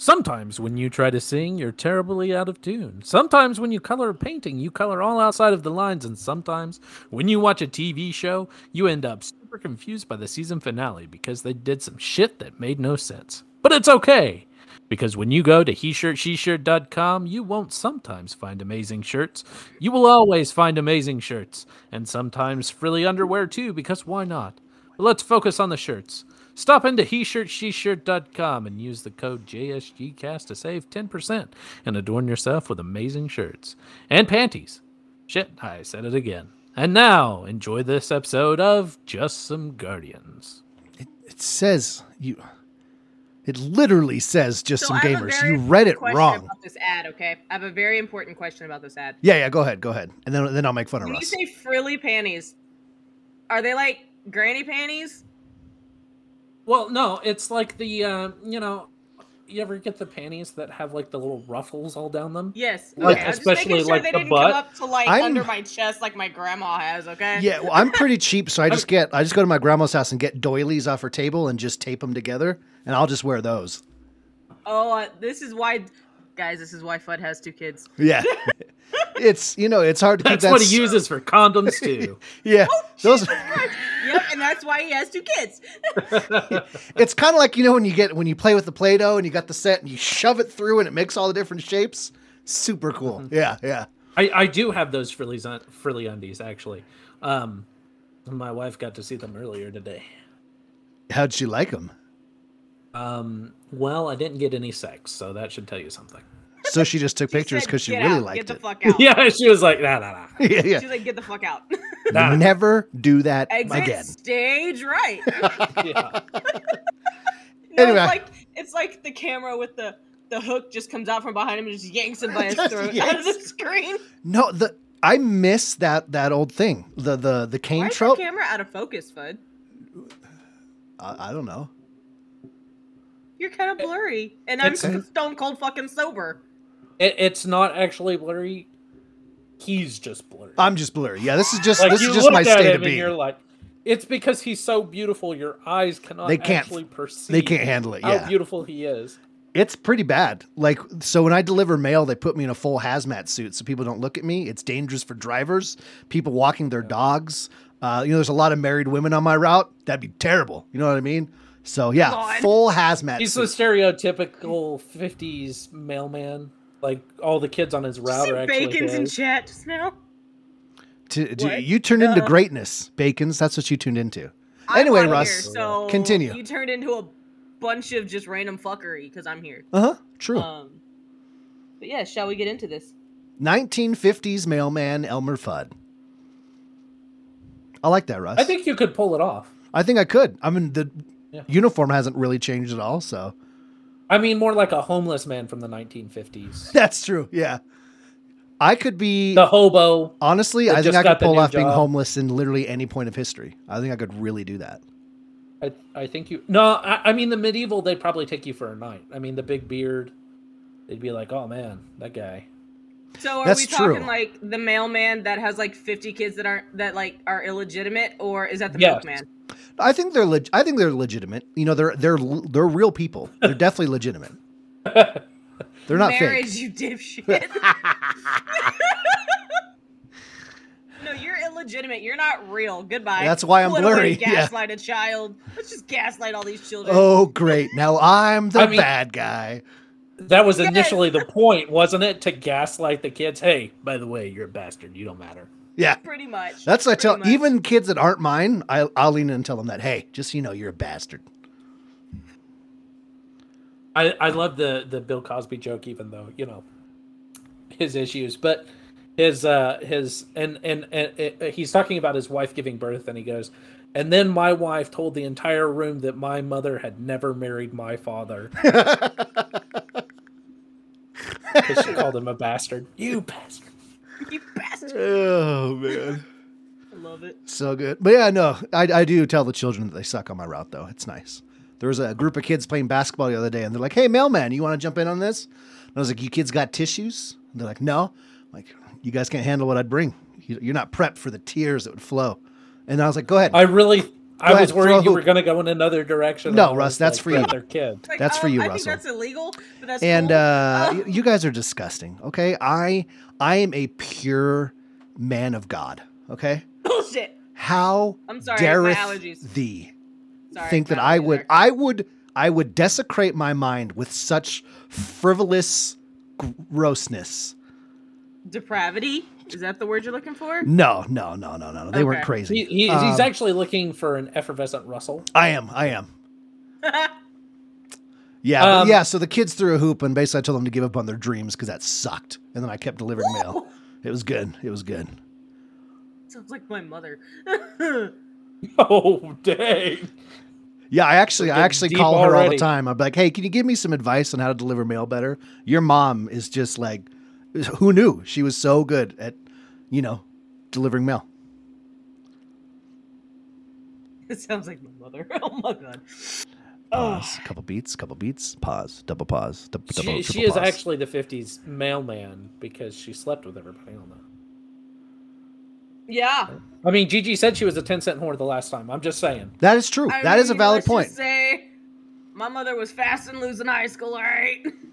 Sometimes when you try to sing, you're terribly out of tune. Sometimes when you color a painting, you color all outside of the lines. And sometimes when you watch a TV show, you end up super confused by the season finale because they did some shit that made no sense. But it's okay. Because when you go to he shirt she you won't sometimes find amazing shirts. You will always find amazing shirts. And sometimes frilly underwear too, because why not? But let's focus on the shirts. Stop into he shirt she and use the code JSGCast to save 10% and adorn yourself with amazing shirts and panties. Shit, I said it again. And now, enjoy this episode of Just Some Guardians. It says you. It literally says just So some I have a gamers. You read it wrong. About this ad, okay? I have a very important question about this ad. Yeah, yeah. Go ahead, go ahead, and then then I'll make fun of When you Russ. say frilly panties, are they like granny panties? Well, no, it's like the, uh, you know, you ever get the panties that have like the little ruffles all down them? Yes. Like, Okay. I'm especially, making sure like, they the didn't butt. come up to like I'm- under my chest like my grandma has. Okay. Yeah, well, I'm pretty cheap, so I just get I just go to my grandma's house and get doilies off her table and just tape them together, and I'll just wear those. Oh, uh, this is why, guys. This is why Fudd has two kids. Yeah, it's you know it's hard to keep That's that. what he s- uses for condoms too. Yeah, those. yep, and that's why he has two kids. It's kind of like you know when you get when you play with the play-doh and you got the set and you shove it through and it makes all the different shapes. Super cool. Mm-hmm. Yeah, yeah. I, I do have those frilly, frilly undies actually. Um, my wife got to see them earlier today. How'd she like them? Um, well, I didn't get any sex, so that should tell you something. So she just took She pictures because she really out, liked Get the it. fuck out. yeah, she was like, nah, nah, nah. yeah, yeah. She's like, get the fuck out. nah. Never do that Exit again. stage right. yeah. No, Anyway. it's like it's like the camera with the the hook just comes out from behind him and just yanks him by his Just throat out of the screen. No, the I miss that that old thing. The the the cane Why is trope. camera out of focus, Fudd. I, I don't know. You're kind of blurry, and I'm It's- stone cold fucking sober. It, it's not actually blurry. He's just blurry. I'm just blurry. Yeah, this is just like this is just my at state him of being. you're like, it's because he's so beautiful. Your eyes cannot They can't- actually perceive. They can't handle it. how Yeah, beautiful he is. it's pretty bad. Like so, when I deliver mail, they put me in a full hazmat suit so people don't look at me. It's dangerous for drivers, people walking their dogs. Uh, you know, there's a lot of married women on my route. That'd be terrible. You know what I mean? So yeah, God. full hazmat He's the stereotypical '50s mailman. Like all the kids on his route See are actually Bacon's in his. chat just now. To- to- you turned into Uh. greatness, Bacon's. That's what you tuned into. I'm Anyway, Russ, here, so continue. You turned into a bunch of just random fuckery because I'm here. Uh huh. True. Um, but yeah, shall we get into this? 1950s mailman Elmer Fudd. I like that, Russ. I think you could pull it off. I think I could. I mean, the Yeah. uniform hasn't really changed at all, so I mean, more like a homeless man from the 1950s. that's true. Yeah, I could be. The hobo. honestly, I think I could pull new off being homeless in literally any point of history. I think I could really do that. I, I think you. No, I, I mean the medieval. They'd probably take you for a night. I mean the big beard. They'd be like, "Oh man, that guy." So are That's we talking true. like the mailman that has like 50 kids that aren't that like are illegitimate, or is that the Yes. milkman? I think they're. Leg- I think they're legitimate. You know, they're they're they're real people. They're definitely legitimate. They're not Marriage, fake. you dipshit. no, you're illegitimate. You're not real. Goodbye. That's why I'm What a way to blurry, yeah. A child. Let's just gaslight all these children. Oh, great! Now I'm the I mean- bad guy. That was Yes. initially the point, wasn't it? To gaslight the kids. Hey, by the way, you're a bastard. You don't matter. Yeah, Pretty much. that's what I tell much. even kids that aren't mine. I, I'll lean in and tell them that. Hey, just so you know, you're a bastard. I, I love the the Bill Cosby joke, even though you know his issues, but his uh his and and, and uh, he's talking about his wife giving birth, and he goes, and then my wife told the entire room that my mother had never married my father because she called him a bastard. You bastard. You bastard. Oh man. I love it. So good. But yeah, no, I, I do tell the children that they suck on my route, though. It's nice. There was a group of kids playing basketball the other day, and they're like, hey, mailman, you want to jump in on this? And I was like, you kids got tissues? And they're like, no. I'm like, you guys can't handle what I'd bring. You- You're not prepped for the tears that would flow. And I was like, go ahead. I really, I ahead, was worried you hoop. were going to go in another direction. No, Russ, that's like, for you. Their kid. Like, That's for oh, you, I Russell. think that's illegal, but that's and cool. uh, Oh. you guys are disgusting. Okay, I I am a pure man of God. Okay, bullshit. how I'm sorry, my dareth allergies. thee Sorry, think that I would are- I would I would desecrate my mind with such frivolous grossness? depravity. Is that the word you're looking for? No, no, no, no, no. They weren't crazy. He, he, Um, he's actually looking for an effervescent Russell. I am. I am. Yeah, Um, yeah. So the kids threw a hoop, and basically I told them to give up on their dreams because that sucked. And then I kept delivering mail. It was good. It was good. Sounds like my mother. Oh, dang. Yeah, I actually, I actually deep call her all the time. I'm like, hey, can you give me some advice on how to deliver mail better? Your mom is just like, who knew she was so good at, you know, delivering mail. it sounds like my mother. Oh my god. Oh, couple beats, couple beats, pause, double pause, dou- double, She, triple she is pause. actually the 50s mailman because she slept with everybody on that. yeah. I mean, Gigi said she was a 10 cent whore the last time. I'm just saying. That is true. I that is a mean, valid let's point. Just say my mother was fast and losing high school, all right?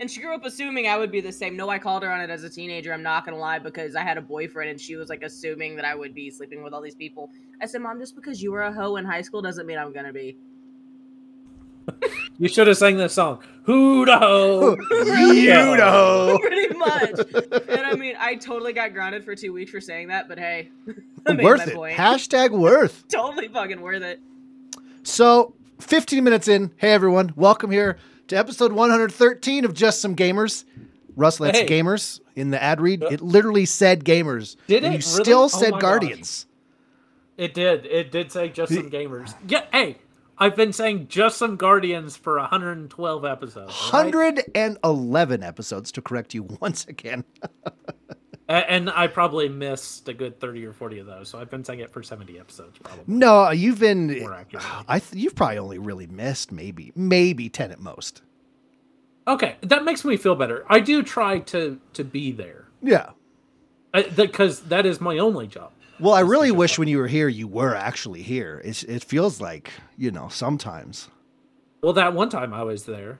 And she grew up assuming I would be the same. No, I called her on it as a teenager. I'm not gonna lie because I had a boyfriend and she was like assuming that I would be sleeping with all these people. I said, "Mom, just because you were a hoe in high school doesn't mean I'm gonna be." You should have sang this song. Who da ho? you know. Pretty much. And I mean, I totally got grounded for two weeks for saying that, but hey, worth it. point. Hashtag worth. totally fucking worth it. So, 15 minutes in. Hey, everyone. Welcome here to episode 113 of Just Some Gamers. Russell, that's Hey. gamers in the ad read. Uh, it literally said gamers. Did and it You really? still Oh said Guardians. It did. It did say just some gamers. Yeah. Hey, I've been saying just some Guardians for 112 episodes. right? 111 episodes to correct you once again. And I probably missed a good 30 or 40 of those. So I've been saying it for 70 episodes, probably. No, you've been. I th- you've probably only really missed maybe maybe 10 at most. Okay, that makes me feel better. I do try to to be there Yeah. because that is my only job. Well, I really wish when you were here you were actually here. It it feels like you know sometimes. Well, that one time I was there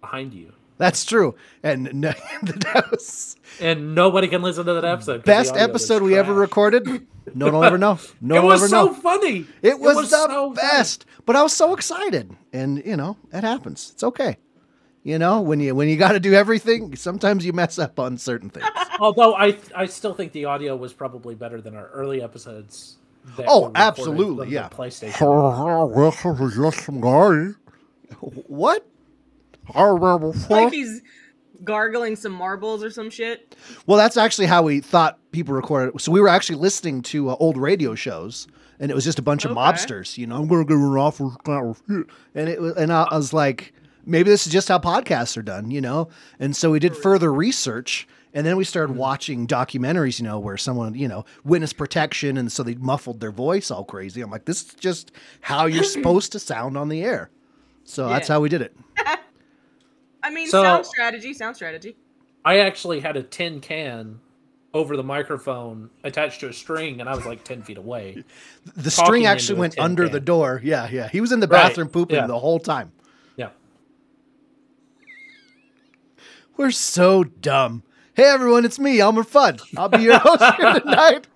behind you, That's true. And no, that was and nobody can listen to that episode. best episode we ever recorded. No one will ever know. No it one will was ever so know. funny. It was, the so funny. best. But I was so excited, and you know it happens. It's okay. You know when you when you got to do everything, sometimes you mess up on certain things. Although I I still think the audio was probably better than our early episodes. Oh, absolutely, yeah. PlayStation. what? Like he's gargling some marbles or some shit. Well, that's actually how we thought people recorded. it. So we were actually listening to uh, old radio shows, and it was just a bunch of mobsters. You know, I'm going to go off for and it was, and I, I was like, maybe this is just how podcasts are done. You know, and so we did further research. And then we started watching documentaries, you know, where someone, you know, witness protection, and so they muffled their voice all crazy. I'm like, this is just how you're supposed to sound on the air. So that's how we did it. I mean, So- sound strategy, sound strategy. I actually had a tin can over the microphone attached to a string, and I was like ten feet away. The string actually went under can. the door. Yeah, yeah. He was in the Right, bathroom pooping yeah. the whole time. Yeah. We're so dumb. Hey everyone, it's me, Elmer Fudd. I'll be your host here tonight.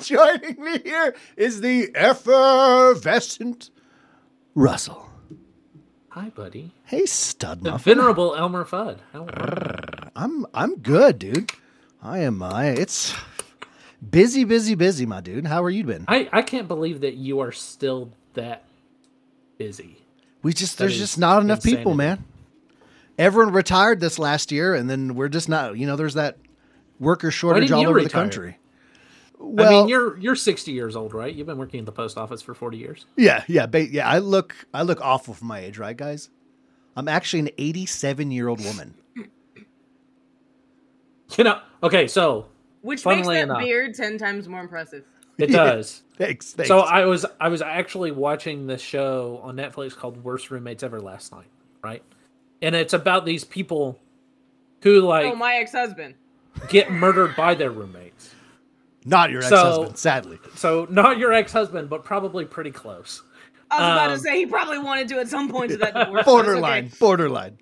Joining me here is the effervescent Russell. Hi, buddy. Hey, stud The muffin. venerable Elmer Fudd. How are you? I'm I'm good, dude. I am. I it's busy, busy, busy, my dude. How are you been? I I can't believe that you are still that busy. We just That there's just not enough people, man. Everyone retired this last year, and then we're just not. You know, there's that worker shortage all over the retire? Country. I mean, you're you're 60 years old, right? You've been working at the post office for 40 years. yeah, yeah, ba- yeah. I look, I look awful for my age, right, guys? I'm actually an 87 year old woman. You know. Okay, so Which makes that enough. beard ten times more impressive. it Yeah. does. Thanks, thanks. So I was I was actually watching this show on Netflix called Worst Roommates Ever last night, right? And it's about these people who like oh, my ex-husband. get murdered by their roommates. Not your So- ex-husband, sadly. So not your ex-husband, but probably pretty close. I was about Um, to say he probably wanted to at some point to that divorce. Borderline, okay. borderline.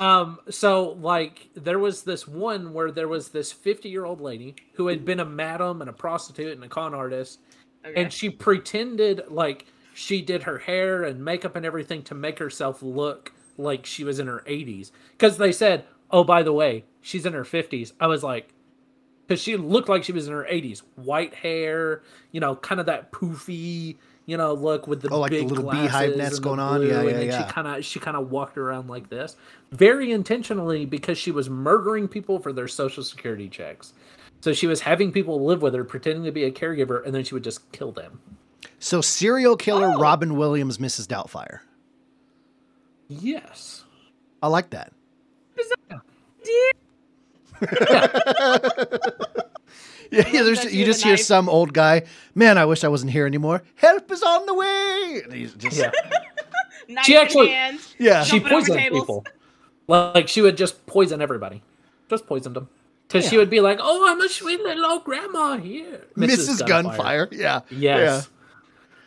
Um, so like there was this one where there was this 50 year old lady who had been a madam and a prostitute and a con artist, Okay. and she pretended like she did her hair and makeup and everything to make herself look like she was in her 80s. Because they said, oh, by the way, she's in her 50s. I was like, because she looked like she was in her 80s, white hair, you know, kind of that poofy, you know, look with the Oh, like the little beehive glasses nets going on? blue, Yeah, and yeah, yeah. She kind of she kind of walked around like this, very intentionally because she was murdering people for their social security checks. So she was having people live with her, pretending to be a caregiver, and then she would just kill them. So serial killer Oh. Robin Williams, Mrs. Doubtfire. Yes. I like that. Yeah, yeah there's, you you just hear knife. some old guy, man, I wish I wasn't here anymore. Help is on the way. And he's just, Yeah. She actually- hand. yeah. she poisoned people. Like she would just poison everybody. Just poisoned them. Because she would be like, "Oh, I'm a sweet little old grandma here." Mrs. Gunfire. Yeah. Yes.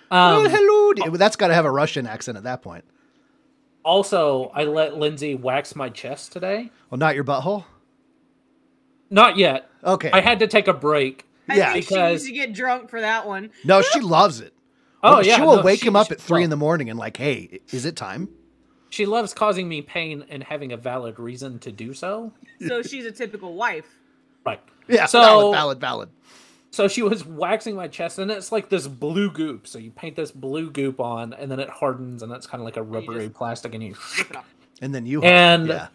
Yeah. Um, well, hello. dear. That's got to have a Russian accent at that point. also, I let Lindsay wax my chest today. Well, not your butthole. Not yet. Okay. I had to take a break. I Yeah, think she because- needs to get drunk for that one. no, she loves it. Oh yeah, she will no, wake she- him up she- at three in the morning and like, hey, is it time? She loves causing me pain and having a valid reason to do so. So she's a typical wife. Right. Yeah. So- valid, valid, valid. So she was waxing my chest, and it's like this blue goop. So you paint this blue goop on, and then it hardens, and that's kind of like a rubbery just- plastic, and you. Rip it off. And then you. And- yeah.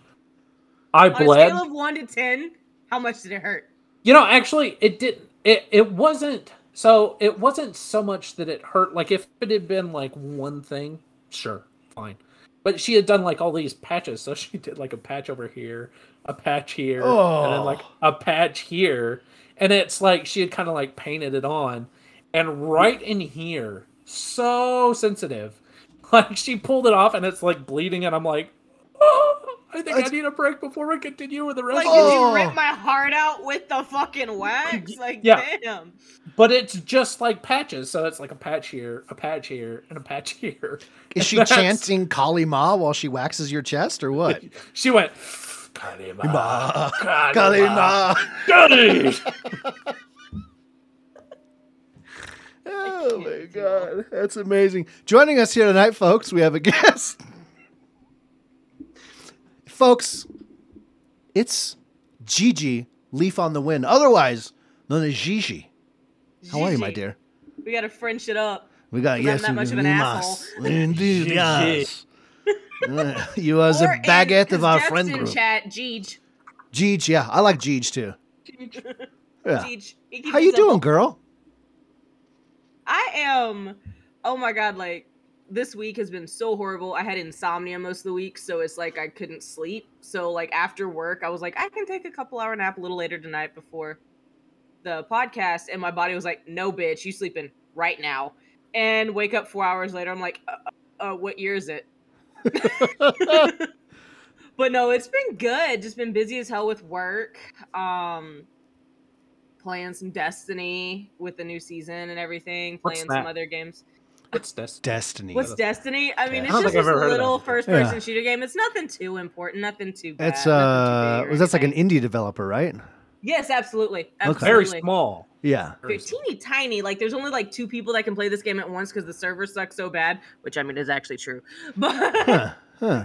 I On a bled. scale of one to ten, how much did it hurt? You know, actually, it didn't. It it wasn't. So it wasn't so much that it hurt. Like if it had been like one thing, sure, fine. But she had done like all these patches, so she did like a patch over here, a patch here, and then like oh. a patch here, and it's like she had kind of like painted it on, and right in here, so sensitive, like she pulled it off, and it's like bleeding, and I'm like, oh, I think I need a break before we continue with the rest. Like, of did it." Oh. you rip my heart out with the fucking wax? Like, Yeah. damn. But it's just like patches, so it's like a patch here, a patch here, and a patch here. Is she That's- chanting Kali Ma while she waxes your chest or what? She went, Kali Ma, Kali Ma, Kali Ma. Kali." Oh my god, that's amazing. Joining us here tonight, folks, we have a guest. Folks, it's Gigi Leaf on the Wind, otherwise known as Gigi. How are you, my dear? We gotta French it up. We got I'm yes, that much of an mas. Indeed, yes. You are the baguette of our Jeff's friend in group. chat, Jeej. Gigi, yeah, I like Gigi too. Yeah. Jeej. He keeps How you simple. doing, girl? I am. Oh my god! Like this week has been so horrible. I had insomnia most of the week, so it's like I couldn't sleep. So like after work, I was like, I can take a couple hour nap a little later tonight before the podcast, and my body was like, No, bitch, you sleeping right now. And wake up four hours later, I'm like, uh, uh, What year is it? but no, it's been good. Just been busy as hell with work. Um, playing some Destiny with the new season and everything. What's Playing some other games. What's this? Destiny. What's Destiny? I mean, Yeah. it's I just think I've this ever heard of little first-person Yeah. shooter game. It's nothing too important, nothing too bad. It's nothing too uh, big was that's like an indie developer, right? Yes, absolutely. Okay. Very small. Yeah. Very They're small. teeny tiny. Like there's only like two people that can play this game at once because the server sucks so bad. Which I mean is actually true. But Huh. Huh.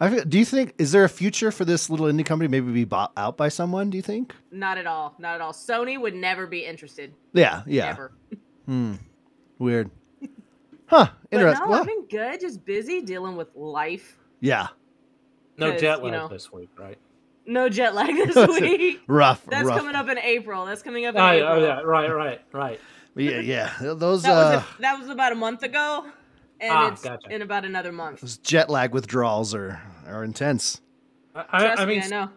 I feel, do you think is there a future for this little indie company maybe be bought out by someone? Do you think? not at all. Not at all. Sony would never be interested. Yeah. Yeah. Never. Hmm. Weird. Huh. But Interesting. no, I've been good. Just busy dealing with life. yeah. No jet you lag know. this week, right? No jet lag this week. Rough. That's rough. coming up in April. That's coming up in Oh, April. yeah, oh, yeah, right, right, right. Yeah. Yeah. Those That uh, was a, that was about a month ago, and Ah, it's gotcha. in about another month. those jet lag withdrawals are are intense. I, I, Trust I mean, me, I know.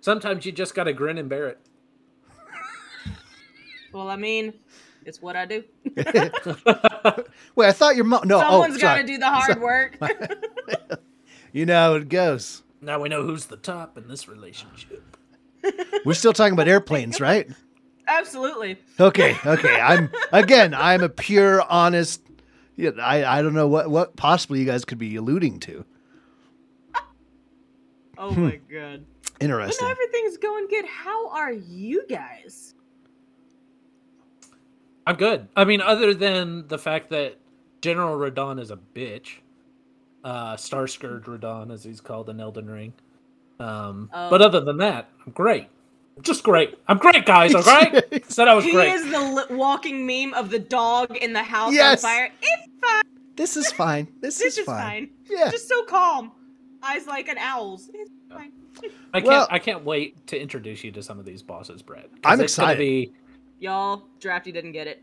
sometimes you just got to grin and bear it. Well, I mean, it's what I do. Wait, I thought your mom. No. Oh, Someone's oh, got to do the hard work. You know how it goes. now we know who's the top in this relationship. We're still talking about airplanes, right? Absolutely. Okay, okay. I'm again. I'm a pure, honest. Yeah, I I don't know what what possibly you guys could be alluding to. Oh hmm. my god. Interesting. When Interesting. everything's going good, how are you guys? I'm good. I mean, other than the fact that General Radahn is a bitch, uh, Starscourge Radahn, as he's called in Elden Ring. Um, Oh. But other than that, I'm great. Just great. I'm great, guys. All right. Said I was He great. He is the li- walking meme of the dog in the house Yes. on fire. It's fine. This is fine. This, This is, is fine. fine. Yeah. Just so calm. Eyes like an owl's. It's fine. I can't. Well- I can't wait to introduce you to some of these bosses, Brett. 'cause I'm it's gonna excited. Be, Y'all, Drafty didn't get it.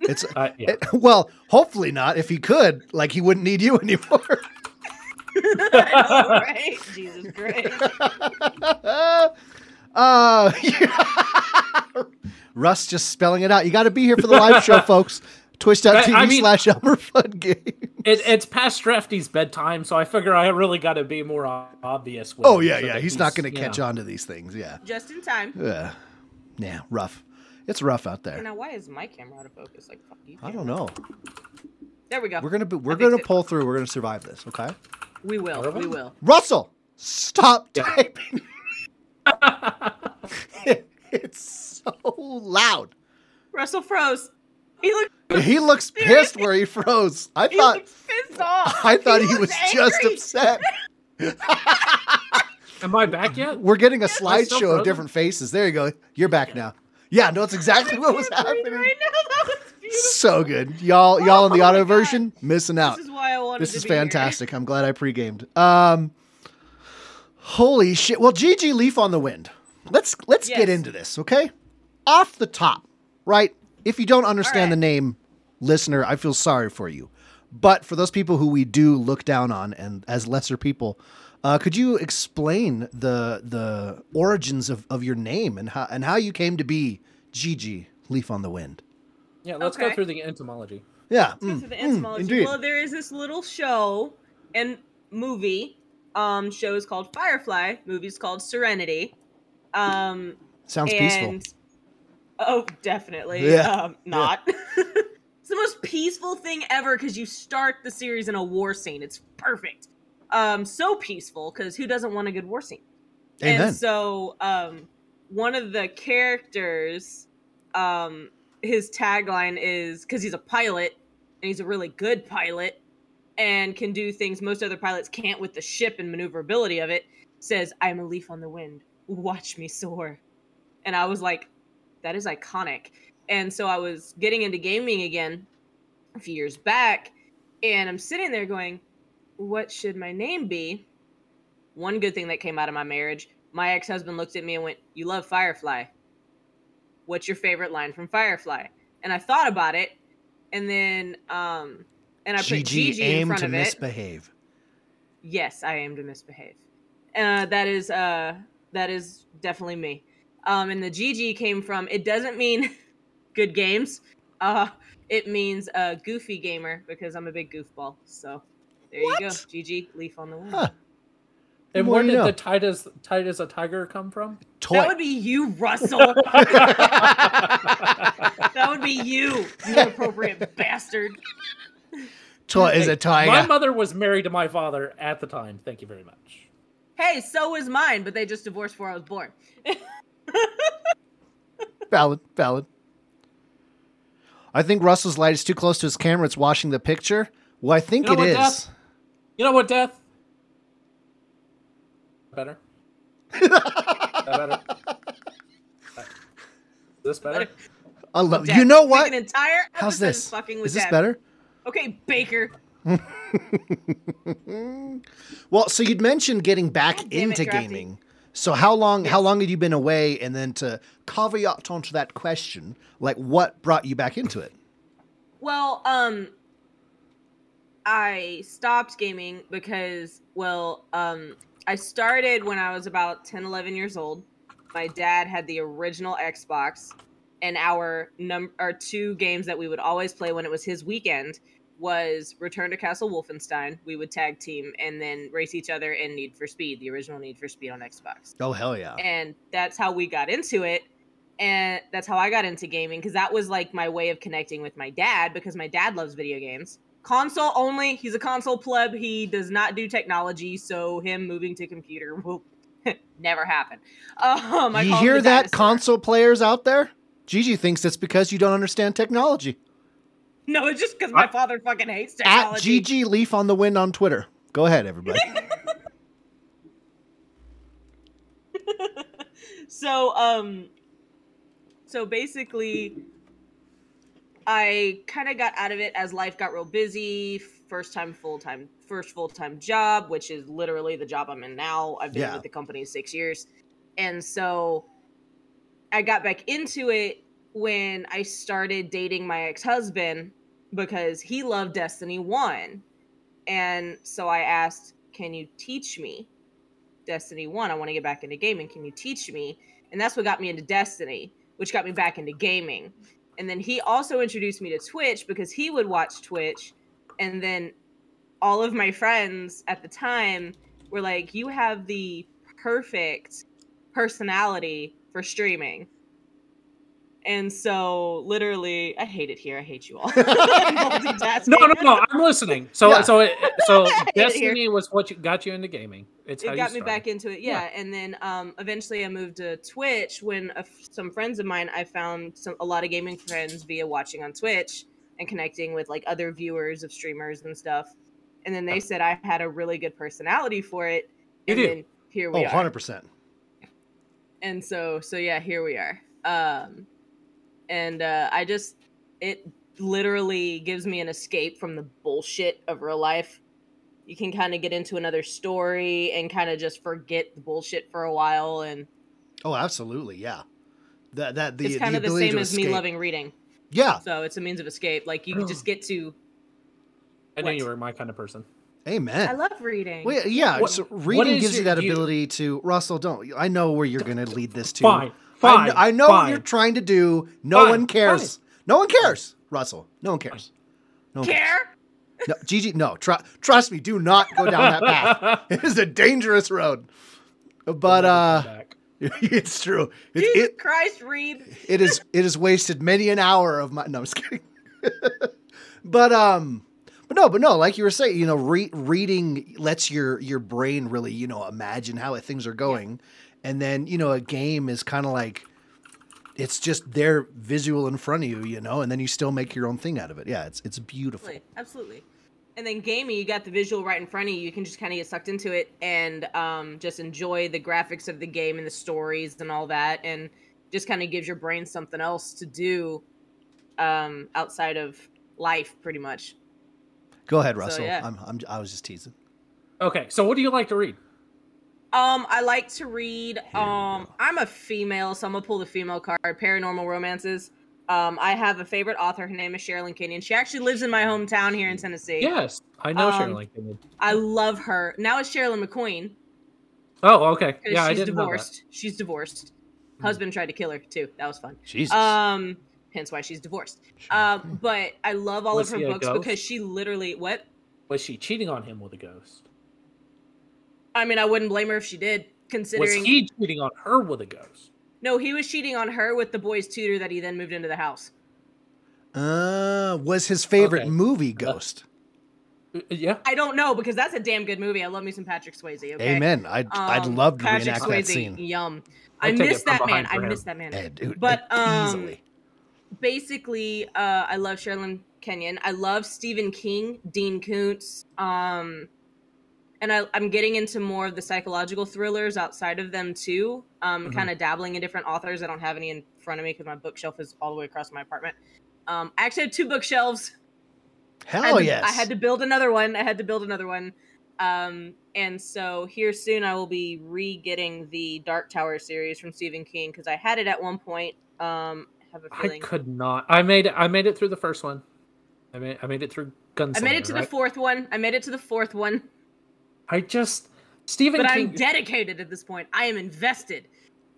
It's uh, yeah. it- well, hopefully not. If he could, like he wouldn't need you anymore. I know, right? Jesus Christ. uh, Russ just spelling it out. You got to be here for the live show, folks. Twitch.tv I mean- slash Elmer Fun Game. It, it's past Drafty's bedtime, so I figure I really got to be more obvious. With Oh yeah, so yeah. that He's not going to catch know. on to these things. Yeah. Just in time. Yeah. Yeah. Rough. It's rough out there. now why is my camera out of focus? Like, fuck you. I don't know. There we go. We're gonna be, we're I gonna it. pull through. We're gonna survive this. Okay. We will. We? We will. Russell, stop Yeah. typing. it's so loud. Russell froze. He looked. He looks pissed where he froze. I He thought pissed off. I thought he, looked was just angry. upset. Am I back yet? We're getting a still slideshow of different faces. There you go. You're back now. Yeah, no, it's exactly what was I can't breathe happening. Right now, that was beautiful. So good. Y'all y'all in the Oh auto God. version missing out. This is why I wanted This is be here. fantastic. I'm glad I pre-gamed. Um Holy shit. Well, GG Leaf on the wind. Let's let's get into this, okay? Off the top, right? If you don't understand right. the name listener, I feel sorry for you. But for those people who we do look down on and as lesser people, uh, could you explain the the origins of, of your name and how and how you came to be Gigi Leaf on the Wind? Yeah, let's go through the entomology. Yeah, Go mm, through the mm, entomology. indeed. well, there is this little show and movie. Um, show is called Firefly. Movie's called Serenity. Um, Sounds and peaceful. oh, definitely. Yeah. Um, not. it's the most peaceful thing ever because you start the series in a war scene. It's perfect. Um, so peaceful because who doesn't want a good war scene? Amen. And so, um, one of the characters, um, his tagline is because he's a pilot and he's a really good pilot and can do things most other pilots can't with the ship and maneuverability of it. Says, "I'm a leaf on the wind. Watch me soar." And I was like, "That is iconic." And so I was getting into gaming again a few years back, and I'm sitting there going, "What should my name be?" One good thing that came out of my marriage my ex husband looked at me and went, You love Firefly. What's your favorite line from Firefly? And I thought about it, and then um and I put GG Gigi in front to of it. misbehave. Yes, I aim to misbehave. Uh, that is uh that is definitely me. Um, and the GG came from. It doesn't mean good games. Uh, it means a goofy gamer because I'm a big goofball. So there you go. What? GG leaf on the wind. Huh. And where did know. the tight as tight as a tiger come from? Toy. That would be you, Russell. that would be you, you inappropriate bastard. Toy is a tiger. My mother was married to my father at the time. Thank you very much. Hey, so is mine, but they just divorced before I was born. Valid, valid. I think Russell's light is too close to his camera. It's washing the picture. Well, I think You know it what, is. Death? You know what, Death? Better. Better. Is this better? I love. Death. You know Make what? An entire How's this? Fucking with Is this Death. better? Okay, Baker. Well, so you'd mentioned getting back God damn it, into gaming. So how long? How long had you been away? And then to caveat onto that question, like what brought you back into it? Well, um, I stopped gaming because, well, um, I started when I was about 10, 11 years old. My dad had the original Xbox, and our num our two games that we would always play when it was his weekend was Return to Castle Wolfenstein. We would tag team and then race each other in Need for Speed, the original Need for Speed on Xbox Oh hell yeah! and that's how we got into it and that's how I got into gaming because that was like my way of connecting with my dad because my dad loves video games. Console only. He's a console pleb. He does not do technology, so him moving to computer will never happen. Um, you hear that, console players out there? Gigi thinks it's because you don't understand technology. No, it's just because my father fucking hates At technology. Gigi Leaf on the Wind on Twitter. Go ahead, everybody. so um so basically i kind of got out of it as life got real busy first time full-time first full-time job which is literally the job i'm in now i've been Yeah. with the company six years and so i got back into it when i started dating my ex-husband because he loved destiny 1 and so i asked can you teach me Destiny 1. I want to get back into gaming. Can you teach me? And that's what got me into Destiny, which got me back into gaming. And then he also introduced me to Twitch because he would watch Twitch. And then all of my friends at the time were like, You have the perfect personality for streaming. And so, literally, I hate it here. I hate you all. No, no, no. I'm listening. So, Yeah. so, it, so Hit it here. Destiny was what you got you into gaming. It's how it you got me back into it yeah, and then um eventually i moved to twitch when a f some friends of mine i found some a lot of gaming friends via watching on twitch and connecting with like other viewers of streamers and stuff and then they said i had a really good personality for it You and do. then here oh, we are 100%. and so so yeah here we are um and uh i just it literally gives me an escape from the bullshit of real life you can kind of get into another story and kind of just forget the bullshit for a while and Oh, absolutely. Yeah. That, that, the, it's kind the of the same to as me loving reading Yeah. so it's a means of escape like you can just get to I knew What? you were my kind of person. Amen. i love reading Well, yeah, What- so reading is gives you your- that you- ability to Russell. Don't I know where you're going to lead this to? Fine, I, fine. kn- I know what you're trying to do. No Fine, one cares. No one cares, Russell. No one cares. No one cares. care No, Gigi, no. Tr- trust me. Do not go down that path. It is a dangerous road. But uh, it's true. It, jesus it christ read it is it has wasted many an hour of my. No, I'm just kidding. but um, but no, but no, like you were saying, you know, re- reading lets your your brain really, you know, imagine how things are going, and then you know, a game is kind of like it's just there visual in front of you, you know, and then you still make your own thing out of it. Yeah, it's it's beautiful. Absolutely, absolutely. And then gaming, you got the visual right in front of you. You can just kind of get sucked into it and um, just enjoy the graphics of the game and the stories and all that, and just kind of gives your brain something else to do um, outside of life, pretty much. Go ahead, Russell. yeah. I'm, I'm I was just teasing. Okay, so what do you like to read? Um, I like to read. Um. I'm a female, so I'm gonna pull the female card. Paranormal romances. Um, I have a favorite author. Her name is Sherrilyn Kenyon. She actually lives in my hometown here in Tennessee. Yes, I know Um, Sharon Lincoln. I love her. Now it's Sherrilyn McQueen. Oh, okay. Yeah, I she's didn't know that. divorced. She's divorced. Husband tried to kill her too. That was fun. Jesus. Um, hence why she's divorced. Um, but I love all Was of her books because she literally what? Was she cheating on him with a ghost? I mean, I wouldn't blame her if she did, considering Was considering he cheating on her with a ghost? no, he was cheating on her with the boy's tutor that he then moved into the house. uh, was his favorite Okay. movie Ghost? Uh, Yeah. I don't know because that's a damn good movie. I love me some Patrick Swayze. Okay? Amen. I'd I'd Um, love to Patrick reenact Swayze, that scene. Yum. I'd I take it miss that man. I miss that man. Yeah, dude, But, um, easily. basically, uh, I love Sherrilyn Kenyon. I love Stephen King, Dean Koontz, um, and I, I'm getting into more of the psychological thrillers outside of them too. Um, Mhm. kind of dabbling in different authors. I don't have any in front of me because my bookshelf is all the way across my apartment. Um, I actually have two bookshelves. I Hell had to- yes. I had to build another one. I had to build another one. Um, and so here soon I will be re-getting the Dark Tower series from Stephen King because I had it at one point. Um, I have a I feeling. I could not. I made it. I made it through the first one. I made. I made it through Gunslinger. I made it to the fourth one. I made it to the fourth one. I just Stephen But King. I'm dedicated at this point. I am invested.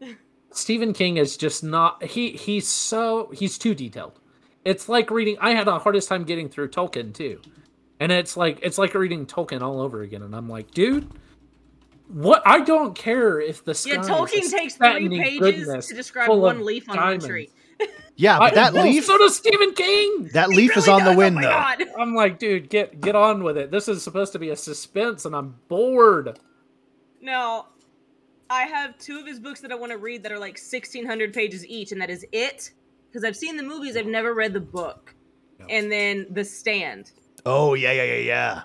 Stephen King is just not. He he's so he's too detailed. It's like reading. I had the hardest time getting through Tolkien too, and it's like it's like reading Tolkien all over again. And I'm like, dude, what I don't care if the sky Yeah, Tolkien takes three satiny pages to describe one leaf on diamonds. one tree. Yeah, but that well, leaf So does Stephen King. that He leaf is really on the does, wind oh though. God. I'm like, dude, get get on with it. This is supposed to be a suspense, and I'm bored. No, I have two of his books that I want to read that are like 1600 pages each, and that is it. Because I've seen the movies, I've never read the book. Yeah. And then The Stand. Oh yeah, yeah, yeah, yeah.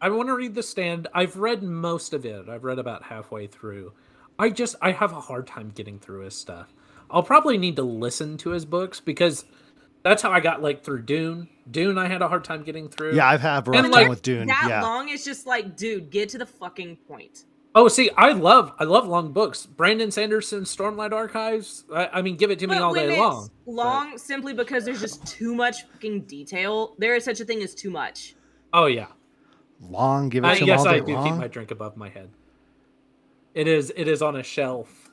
I want to read The Stand. I've read most of it. I've read about halfway through. I just I have a hard time getting through his stuff. I'll probably need to listen to his books because that's how I got like through Dune. Dune I had a hard time getting through. Yeah, I've had a rough And, time like, with Dune. That Yeah. long is just like, dude, get to the fucking point. Oh, see, I love I love long books. Brandon Sanderson's Stormlight Archives. I, I mean, give it to me all when day it's long. long simply because there's just too much fucking detail. There is such a thing as too much. Oh yeah. Long, give it I, to him yes, all I day do long. keep my drink above my head. It is it is on a shelf.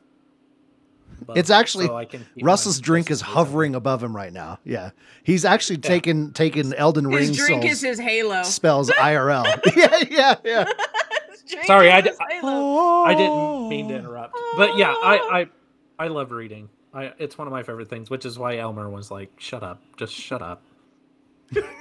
Above, It's actually- so I can keep Russell's drink is hovering above him right now. Yeah, he's actually taken taken Elden Ring His drink is his halo. spells IRL. yeah, yeah, yeah. Sorry, is I d- his. I didn't mean to interrupt, but yeah, I oh. I I love reading. I it's one of my favorite things, which is why Elmer was like, "Shut up, just shut up."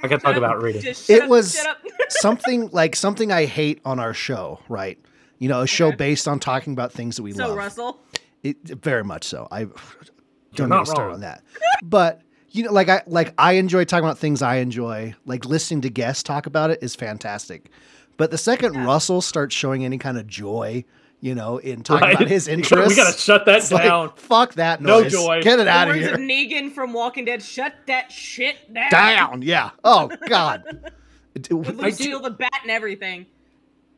I can talk about reading. Just shut It up, was- shut up. something like something I hate on our show, right? You know, a show Okay. based on talking about things that we so love. Russell, It, very much so. I don't not get start on that. But you know, like I like I enjoy talking about things I enjoy. Like listening to guests talk about it is fantastic. But the second Yeah. Russell starts showing any kind of joy, you know, in talking Right? about his interests, we gotta shut that it's like, down. fuck that noise. No joy. Get it the out of here. of Negan from Walking Dead. Shut that shit down. Down. Yeah. Oh God. It- With I Lucille do- the bat and everything.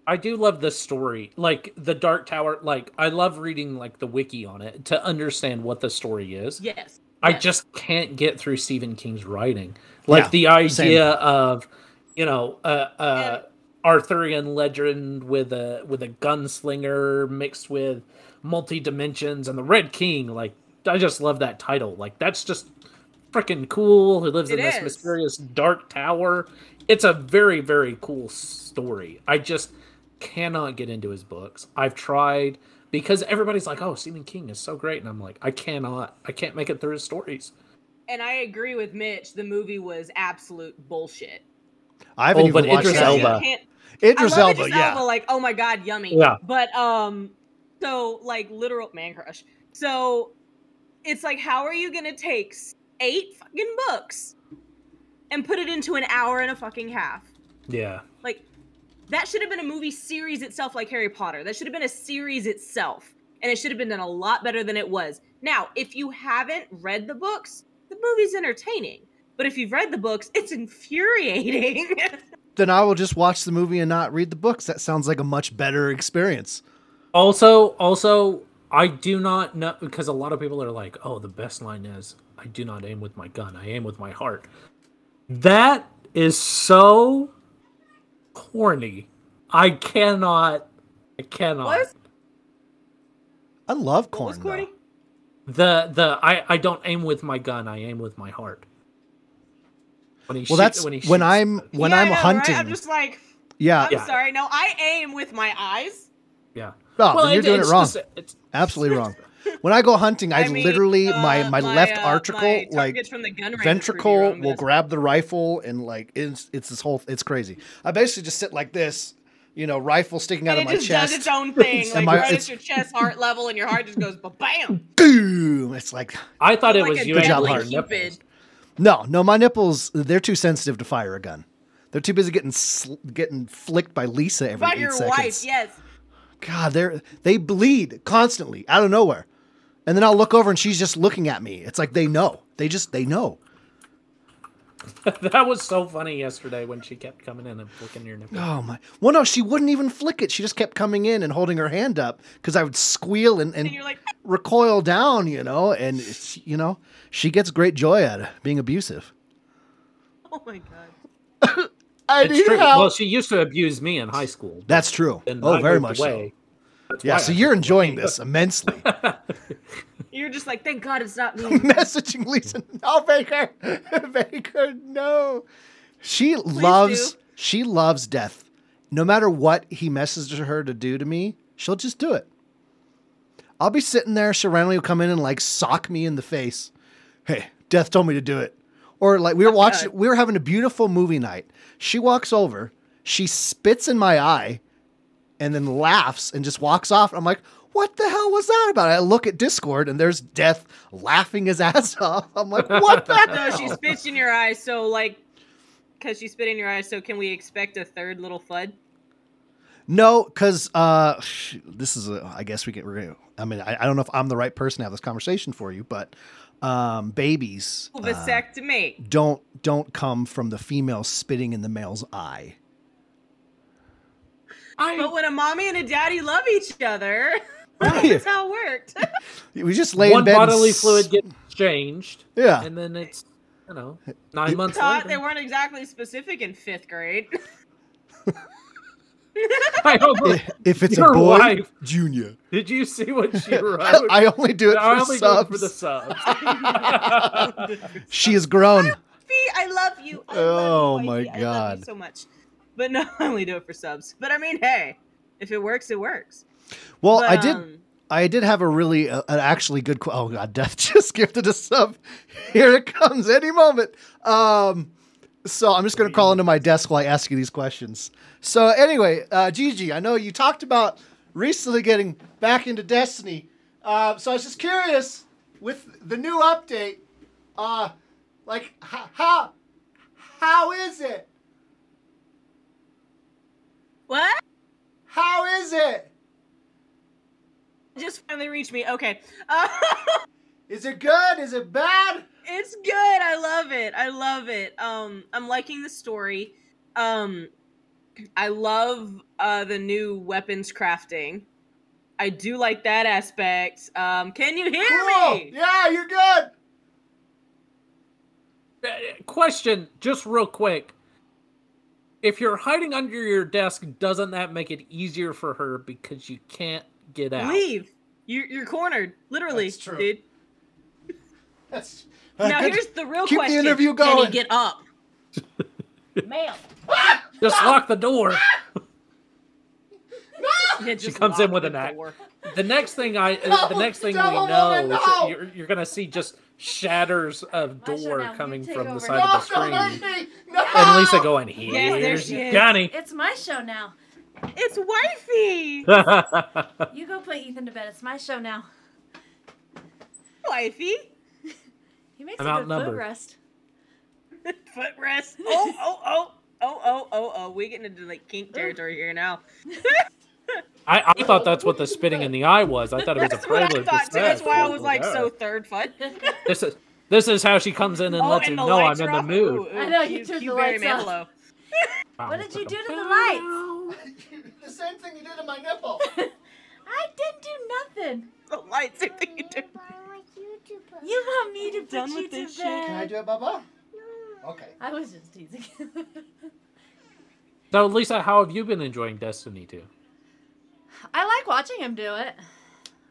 I do love the story, like the Dark Tower. Like I love reading like the wiki on it to understand what the story is. Yes. I yes. just can't get through Stephen King's writing. Like Yeah, the idea of, you know, uh, uh, And- Arthurian legend with a with a gunslinger mixed with multi dimensions and the Red King. Like I just love that title. Like that's just freaking cool. Who lives in this is. mysterious dark tower? It's a very very cool story. I just cannot get into his books. I've tried because everybody's like, "Oh, Stephen King is so great," and I'm like, I cannot. I can't make it through his stories. And I agree with Mitch. The movie was absolute bullshit. I haven't Oh, even but watched Idris that Elba. yet. Can't- Idris I love Elba, Idris yeah. Elba, like, oh my god, yummy. Yeah. But um, so like literal man crush. So it's like, how are you gonna take eight fucking books and put it into an hour and a fucking half? Yeah. Like that should have been a movie series itself, like Harry Potter. That should have been a series itself, and it should have been done a lot better than it was. Now, if you haven't read the books, the movie's entertaining. But if you've read the books, it's infuriating. Then I will just watch the movie and not read the books. That sounds like a much better experience. Also, also, I do not know because a lot of people are like, "Oh, the best line is I do not aim with my gun. I aim with my heart." That is so corny. I cannot. I cannot. what? I love What corn. was Cordy? The the I I don't aim with my gun. I aim with my heart. When he Well, shoot- that's when, he when I'm when Yeah, I I'm know, right? hunting. I'm just like, yeah. I'm Yeah. sorry. No, I aim with my eyes. yeah. Oh, then you're doing it it's wrong. just- it's- Absolutely wrong. When I go hunting, I, I mean, literally uh, my my left uh, article my like from the gun ventricle review, will gonna- grab the rifle and like it's it's this whole it's crazy. I basically just sit like this, you know, rifle sticking out and of my chest. it just chest. does its own thing, like my- right it's- at your chest heart level, and your heart just goes bam. Boom! It's like I thought it like was a you. Good job, aiming Hart. nipples. No, no. My nipples they're too sensitive to fire a gun. They're too busy getting sl- getting flicked by Lisa every By eight your seconds. wife, yes. God, they're they bleed constantly out of nowhere, and then I'll look over and she's just looking at me. It's like they know. They just they know. that was so funny yesterday when she kept coming in and flicking your nipple. Oh my! Well, no, she wouldn't even flick it. She just kept coming in and holding her hand up because I would squeal and, and And like, recoil down, you know. And it's, you know, she gets great joy out of being abusive. oh my god. I It's need true. help. Well, she used to abuse me in high school. That's true. Oh, I very much away. so. That's Yeah, so I you're enjoying away. this immensely. You're just like, thank God it's not me. Messaging Lisa, no, Baker, Baker, no. She loves, do. she loves death. No matter what he messages her to do to me, She'll just do it. I'll be sitting there, Sharonley will come in and like sock me in the face. Hey, Death told me to do it. Or like we were watching, we were having a beautiful movie night. She walks over, she spits in my eye, and then laughs and just walks off. I'm like, what the hell was that about? I look at Discord and there's Death laughing his ass off. I'm like, what the No, hell? she spits in your eyes, so like, because she spit in your eyes, so can we expect a third little fud? No, because uh, this is a. I guess we get. We're gonna, I mean, I, I don't know if I'm the right person to have this conversation for you, but um, babies uh, Vasectomy. don't don't come from the female spitting in the male's eye. But when a mommy and a daddy love each other, Right. that's how it worked. We just lay One in bed. and bodily s- fluid gets exchanged, Yeah. and then it's you know nine months Thought later. they weren't exactly specific in fifth grade. I almost- If it's a boy, wife. Junior. did you see what she wrote? I only do it I for only do it for the subs. She has grown. Fee, I love you. I Oh love you, oh my wifey. I love God. you so much. But no, I only do it for subs. But I mean, hey, if it works, it works. Well, But, I did. um, I did have a really, uh, an actually good. Qu- oh God, Death just gifted a sub. Here it comes any moment. Um, so I'm just going to crawl into my desk while I ask you these questions. So anyway, uh, Gigi, I know you talked about recently getting back into Destiny. Uh, so I was just curious with the new update, uh, like how how is it? What? How is it? Just finally reached me. Okay. Uh, Is it good? Is it bad? it's good. I love it. I love it. Um, I'm liking the story. Um, I love uh the new weapons crafting. I do like that aspect. Um, can you hear Cool. me? Yeah, you're good. Uh, Question, just real quick. If you're hiding under your desk, doesn't that make it easier for her because you can't get out? Leave. You're you're cornered, literally, That's true. dude. That's now here's the real keep the question: interview Can going. he get up? Ma'am. Just lock the door. Yeah, just comes in with the an act. The next thing I, uh, the next thing devil we know, woman, is no. you're, you're gonna see just shatters of door now, coming from the over. side of the No, don't hurt screen, me. No. and Lisa going, "Here's Yes, there she is. Johnny." It's my show now. It's wifey. You go put Ethan to bed. It's my show now. wifey. He makes I'm a good outnumbered. foot rest. Footrest. Oh, oh, oh. Oh, oh, oh, oh. We getting into like kink territory here now. I, I thought that's what the spitting in the eye was. I thought it was a That's what I prelude. to thought too. That's why I was like so oh, third foot. This is this is how she comes in and oh, lets and him know I'm lights in the off. mood. Ooh, ooh, I know, you cute- turned cute the Barry lights off. Manilow. What did you do to the lights? the same thing you did to my nipple. I didn't do nothing. The lights are thing you do. You want me to put Done you with to this shit? bed? Can I do it, Bubba? Okay. I was just teasing. So, Lisa, how have you been enjoying Destiny 2? I like watching him do it.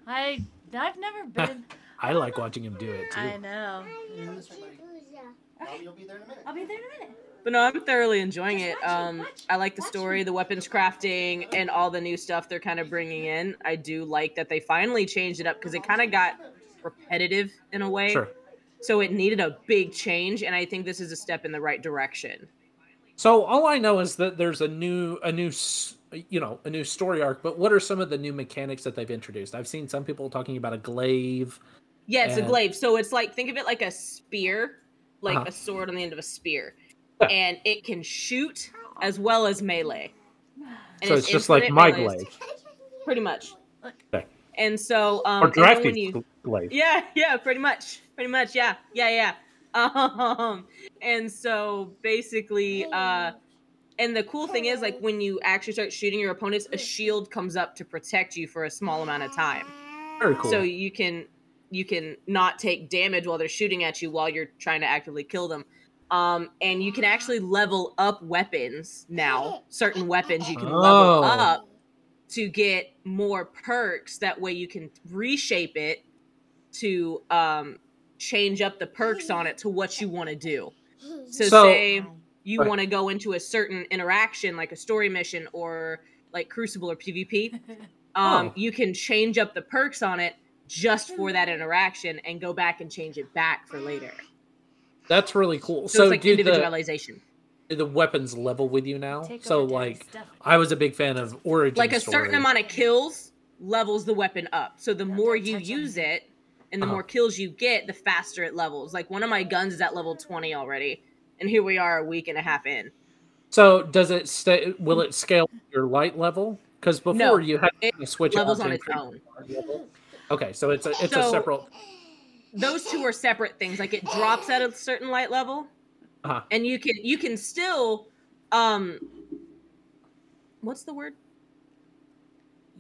I I've never been. I like watching him do it too. I know. Bobby will be there in a minute. I'll be there in a minute. But no, I'm thoroughly enjoying it. Just watch it, Um, I like the story, the weapons crafting, and all the new stuff they're kind of bringing in. I do like that they finally changed it up because it kind of got repetitive in a way. Sure. So it needed a big change, and I think this is a step in the right direction. So all I know is that there's a new a new s- you know a new story arc. But what are some of the new mechanics that they've introduced? I've seen some people talking about a glaive. Yeah, it's And- a glaive. So it's like think of it like a spear, like Uh-huh. a sword on the end of a spear, Yeah. and it can shoot as well as melee. And so it's, just like my melees, glaive pretty much. Okay. And so, um, or and then drafty when you, glaive. Yeah, yeah, pretty much. Pretty much, yeah. Yeah, yeah. Um and so basically uh and the cool thing is like when you actually start shooting your opponents, a shield comes up to protect you for a small amount of time. Very cool. So you can you can not take damage while they're shooting at you while you're trying to actively kill them. Um, and you can actually level up weapons now. Certain weapons you can Oh. level up to get more perks. That way you can reshape it to um, change up the perks on it to what you want to do. So, So- say you Right. want to go into a certain interaction, like a story mission or like Crucible or PvP, Um, Oh. you can change up the perks on it just for that interaction and go back and change it back for later. That's really cool. So, So, it's like do the individualization. the weapons level with you now? Take so like. I was a big fan of Origin. Like a Story. certain amount of kills levels the weapon up. So the No, more you touch 'em. use it and the Uh-huh. more kills you get, the faster it levels. Like one of my guns is at level 20 already. And here we are a week and a half in. So does it stay? Will it scale your light level? Because before No, you had it to switch levels on its own. level. Okay, so it's a it's a So- separate. those two are separate things like it drops at a certain light level Uh-huh. and you can you can still um what's the word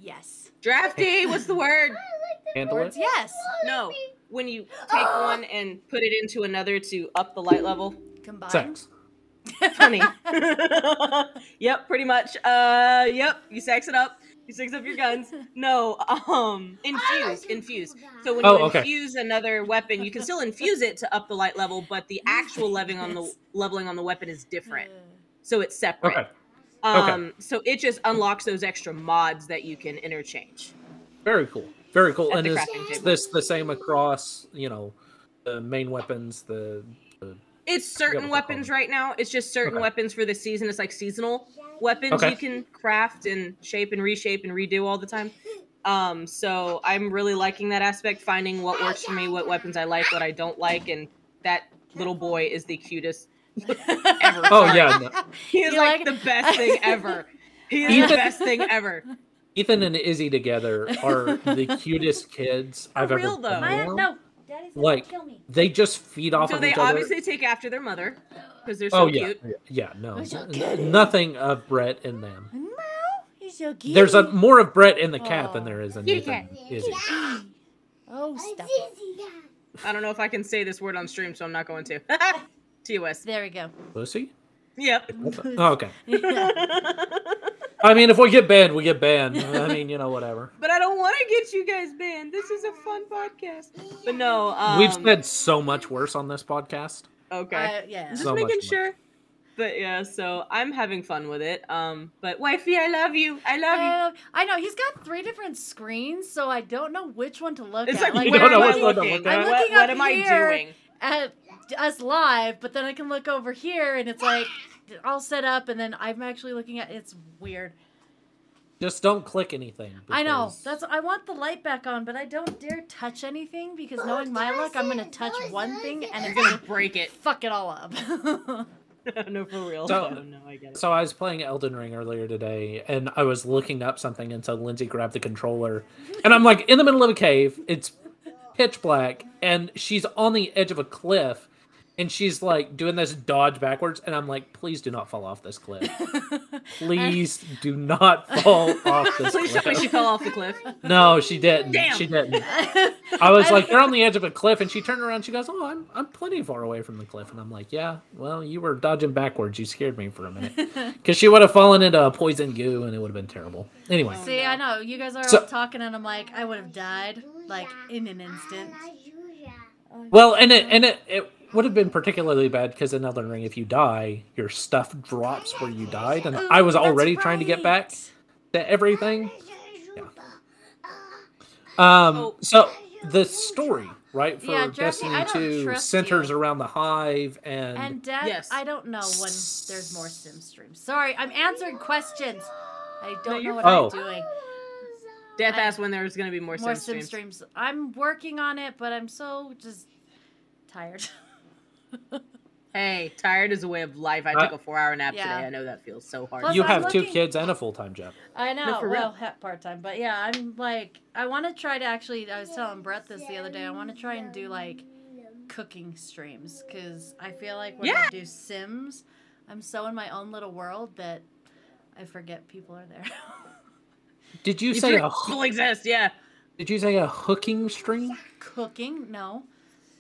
Yes. drafty what's the word Handle Words it. yes. no when you take one and put it into another to up the light level Combine. Sex. funny yep pretty much uh yep you sex it up you sex up your guns no um infuse infuse so when Oh, you okay. infuse another weapon you can still infuse it to up the light level but the actual leveling on the leveling on the weapon is different so it's separate. Okay, Um, so it just unlocks those extra mods that you can interchange. very cool. Very cool. At and the is this the same across? You know, the main weapons. The, the It's certain weapons right now. It's just certain Okay. weapons for the season. It's like seasonal weapons Okay. you can craft and shape and reshape and redo all the time. Um, so I'm really liking that aspect, finding what works for me, what weapons I like, what I don't like, and that little boy is the cutest ever. oh Sorry. yeah, no. he is like, like- the best thing ever. He is the Ethan- best thing ever. Ethan and Izzy together are the cutest kids I've For ever real, though. been Maya, around. no. Daddy's Like, kill me. They just feed off So of they each other. So they obviously take after their mother because they're so oh yeah, cute. yeah, no, Who's your n- kitty? nothing of Brett in them. No, he's so cute. There's a more of Brett in the cat than Oh. there is in Kitty Ethan. cat. Izzy. Oh, stop. I don't know if I can say this word on stream, so I'm not going to. TOS. There we go. Pussy? Yep. What Oh, okay. I mean, if we get banned, we get banned. I mean, you know, whatever. but I don't want to get you guys banned. This is a fun podcast. But no, um, We've said so much worse on this podcast. okay. Uh, yeah. Just So making more. sure. But yeah, so I'm having fun with it. Um, but wifey, I love you. I love you. I know he's got three different screens, so I don't know which one to look It's at. like, You where don't know am I which one to looking? look What, at? I'm looking what up am I here. doing? at us live, but then I can look over here and it's like all set up, and then I'm actually looking at. It's weird. Just don't click anything. I know. because- That's I want the light back on, but I don't dare touch anything because knowing my luck, I'm gonna touch one thing and it's gonna gonna break it. fuck it all up. no, for real. So- oh, no, I get it. So I was playing Elden Ring earlier today, and I was looking up something, and so Lindsay grabbed the controller, and I'm like in the middle of a cave. It's pitch black, and she's on the edge of a cliff, and she's like doing this dodge backwards, and I'm like, please do not fall off this cliff. Please do not fall off this Please tell me she cliff. fell off the cliff. No, she didn't. Damn. She didn't. I was like, you're on the edge of a cliff, and she turned around. She goes, "Oh, I'm I'm plenty far away from the cliff," and I'm like, "Yeah, well, you were dodging backwards. You scared me for a minute because she would have fallen into a poison goo, and it would have been terrible." Anyway, See, I know you guys are So- talking, and I'm like, I would have died like in an instant. well, and it and it, it would have been particularly bad because in Elden Ring, if you die, your stuff drops where you died, and I was That's already trying to get back to everything. Yeah. Um, Oh. so the story, right, for Yeah, Jesse, Destiny 2 centers you. around the hive and, And Dad, Yes. I don't know when there's more sim streams. Sorry, I'm answering questions. I don't know what fine. I'm doing. Death I- asked when there's gonna be more, More sim sim streams. streams. I'm working on it, but I'm so just tired. Hey, tired is a way of life. I Uh, took a four-hour nap Yeah. today. I know that feels so hard. Plus, you I'm have two kids and a full-time job. I know. for real. Well, part time. but yeah, I'm like, I want to try to actually. I was telling Brett this the other day. I want to try and do like cooking streams because I feel like when I do Sims, I'm so in my own little world that I forget people are there. Did you You say a still exist, yeah. Did you say a hooking stream? Cooking? No.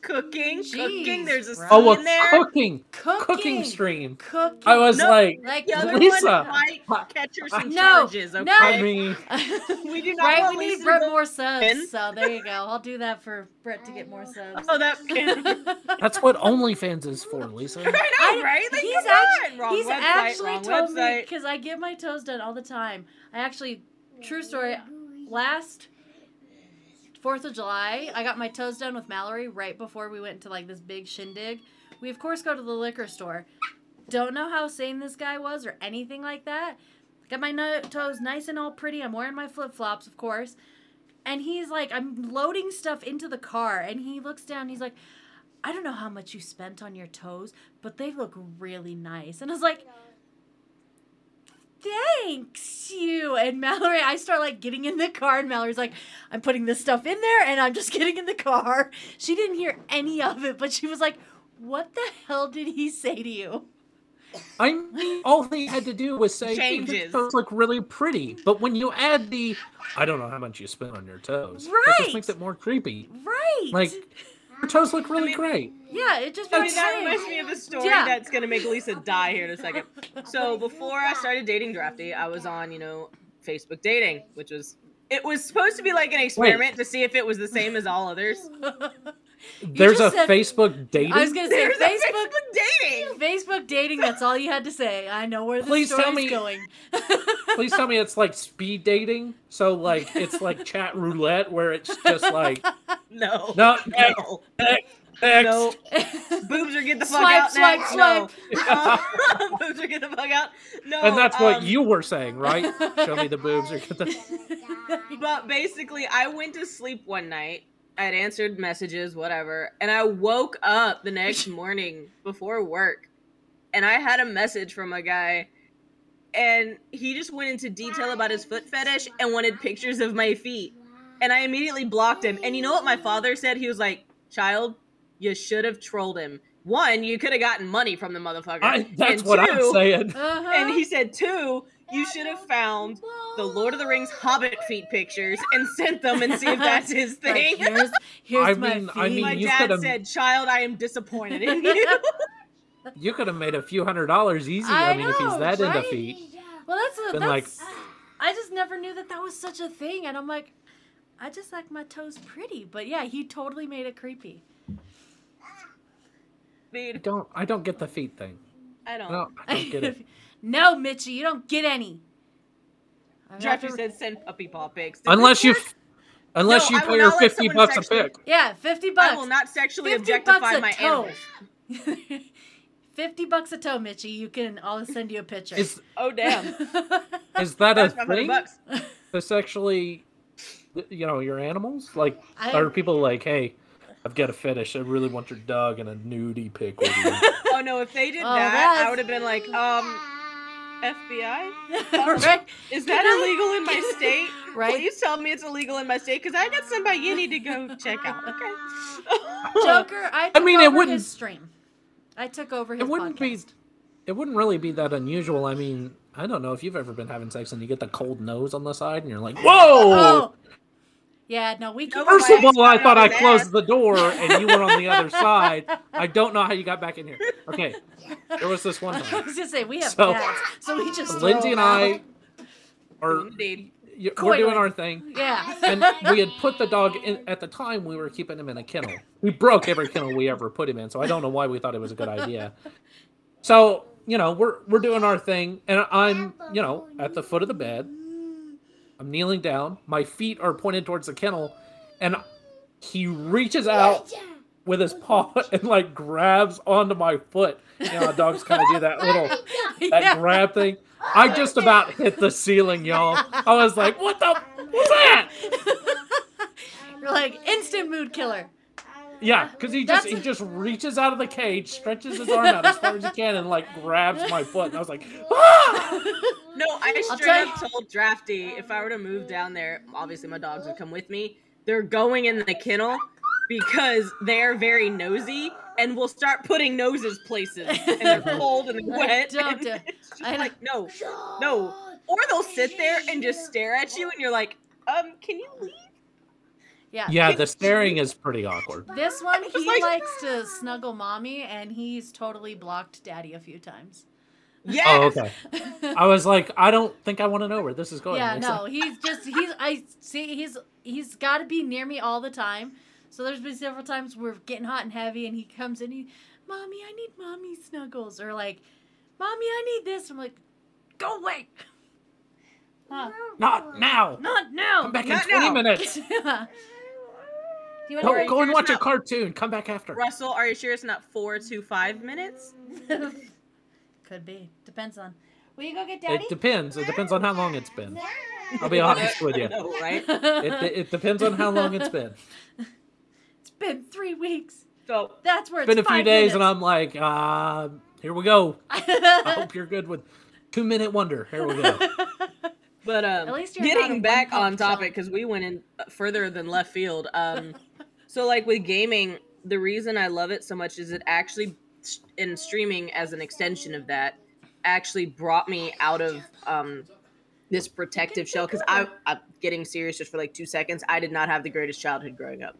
Cooking, cooking. There's a bro. Oh, in a there. cooking Cooking. cooking stream. Cooking. I was No, like, like The other Lisa. one might catch her some No, charges. Okay. no. I mean, we do not right, want we need Brett more subs. in. So there you go. I'll do that for Brett to get more subs. Oh, that can. that's what OnlyFans is for, Lisa. I know, I- right? Like, he's actually, on. Wrong he's website, actually wrong told me because I get my toes done all the time. I actually, true story. last Fourth of July, I got my toes done with Mallory right before we went to like this big shindig. We of course go to the liquor store. Don't know how sane this guy was or anything like that. Got my no- toes nice and all pretty. I'm wearing my flip flops, of course. And he's like, I'm loading stuff into the car, and he looks down. He's like, I don't know how much you spent on your toes, but they look really nice. And I was like, thanks you and mallory i start like getting in the car and mallory's like i'm putting this stuff in there and i'm just getting in the car she didn't hear any of it but she was like what the hell did he say to you I mean, all they had to do was say, hey, your Changes. toes look really pretty. But when you add the, I don't know how much you spent on your toes, that Right. just makes it more creepy. right Like, your toes look really mean- great. yeah it just I mean, that reminds me of a story Yeah. that's gonna make Lisa die here in a second. So before I started dating Drafty, I was on, you know, Facebook dating, which was it was supposed to be like an experiment to see if it was the same as all others. There's a said- Facebook dating. i was gonna say There's a facebook Facebook dating. facebook dating that's all you had to say i know where the Please tell story's me- going Please tell me it's like speed dating. So like it's like chat roulette where it's just like No. no next, No. next, next. No. Boobs are get the fuck Swipe, out swipe, next. swipe. No. Boobs are get the fuck out. No. and that's what um, you were saying, right? Show me the boobs or get the. But basically, I went to sleep one night. I had answered messages, whatever, and I woke up the next morning before work, and I had a message from a guy, and he just went into detail about his foot fetish and wanted pictures of my feet, and I immediately blocked him. And you know what my father said? He was like, "Child, you should have trolled him. One, you could have gotten money from the motherfucker. I, that's and what I'm saying. uh-huh. And he said, two, you should have found the Lord of the Rings Hobbit feet pictures and sent them and see if that's his Like, thing. here's, here's I my mean- I feet. mean, My you dad could've- said, "Child, I am disappointed in you." You could have made a few hundred dollars easy. I I, mean, if he's know, that into right? feet. Well, that's a, Been like- I just never knew that that was such a thing, and I'm like, I just like my toes pretty, but yeah, he totally made it creepy. I don't. I don't get the feet thing. I don't. No, I don't get it. no, Mitchie, you don't get any. I'm gonna have Drafty to- said, "Send puppy paw pics." Does Unless you, work? unless No, you pay her not let fifty someone bucks a sexually- pic. yeah, fifty bucks. I will not sexually 50 objectify bucks a my toe. animals. Fifty bucks a toe, Mitchie. You can. I'll send you a picture. Is Oh damn, is that a that's my thing? bucks. To sexually, you know, your animals? Like, I- are people like, hey, I've got a fetish. I really want your dog in a nudie pic with you. Oh no, if they did Oh, that, that's- I would have been like, um, FBI. right? Is that illegal in my state? Right. Please tell me it's illegal in my state because I got somebody you need to go check out. Okay. Joker, I took mean, it wouldn't- his stream. I took over his it wouldn't be. It wouldn't really be that unusual. I mean, I don't know if you've ever been having sex and you get the cold nose on the side and you're like, oh, whoa. Oh. Yeah, no, we No, keep. First of all, I thought I got closed the door and you were on the other side. I don't know how you got back in here. Okay, there was this one I was gonna say we have So- cats, so we just. throw Lindsay and I are Indeed. we're doing our thing, Yeah. and we had put the dog in. At the time, we were keeping him in a kennel. We broke every kennel we ever put him in, so I don't know why we thought it was a good idea. So you know, we're we're doing our thing, and I'm you know at the foot of the bed. I'm kneeling down. My feet are pointed towards the kennel, and he reaches out with his paw and like grabs onto my foot. You know, dogs kind of do that little that Yeah. grab thing. I just about hit the ceiling, y'all. I was like, "What the? What's that?" You're like instant mood killer. Yeah, because he just That's- he just reaches out of the cage, stretches his arm out as far as he can, and like grabs my foot. And I was like, "Ah!" No, I I'll straight up told Drafty if I were to move down there, obviously my dogs would come with me. They're going in the kennel because they're very nosy and will start putting noses places and they're cold and wet. Don't and it's just I know. like no, no. Or they'll sit there and just stare at you and you're like, um, can you leave? Yeah. Yeah, the staring is pretty awkward. This one, he like- likes to snuggle mommy, and he's totally blocked daddy a few times. Yeah. Oh, okay. I was like, I don't think I want to know where this is going. yeah, Lisa. no, he's just he's I see he's he's got to be near me all the time. So there's been several times we're getting hot and heavy, and he comes in, he, mommy, I need mommy snuggles, or like, mommy, I need this. I'm like, go away. Huh. Not now. Not now. Come back in 20 now. minutes. Do you Go, Are want you go and serious watch a cartoon. Come back after. Russell, are you sure it's not four to five minutes? Could be. Depends on. Will you go get daddy? It depends. It depends on how long it's been. I'll be honest with you. Know, right? It, it depends on how long it's been. it's been three weeks. So That's where It's been a few five days, and. I'm like, uh, here we go. I hope you're good with two minute wonder. Here we go. But um, At least you're not a getting back on topic because we went in further than left field. Um, so like with gaming, the reason I love it so much is it actually, in streaming as an extension of that, actually brought me out of um this protective shell. Because I, I'm getting serious just for like two seconds. I did not have the greatest childhood growing up.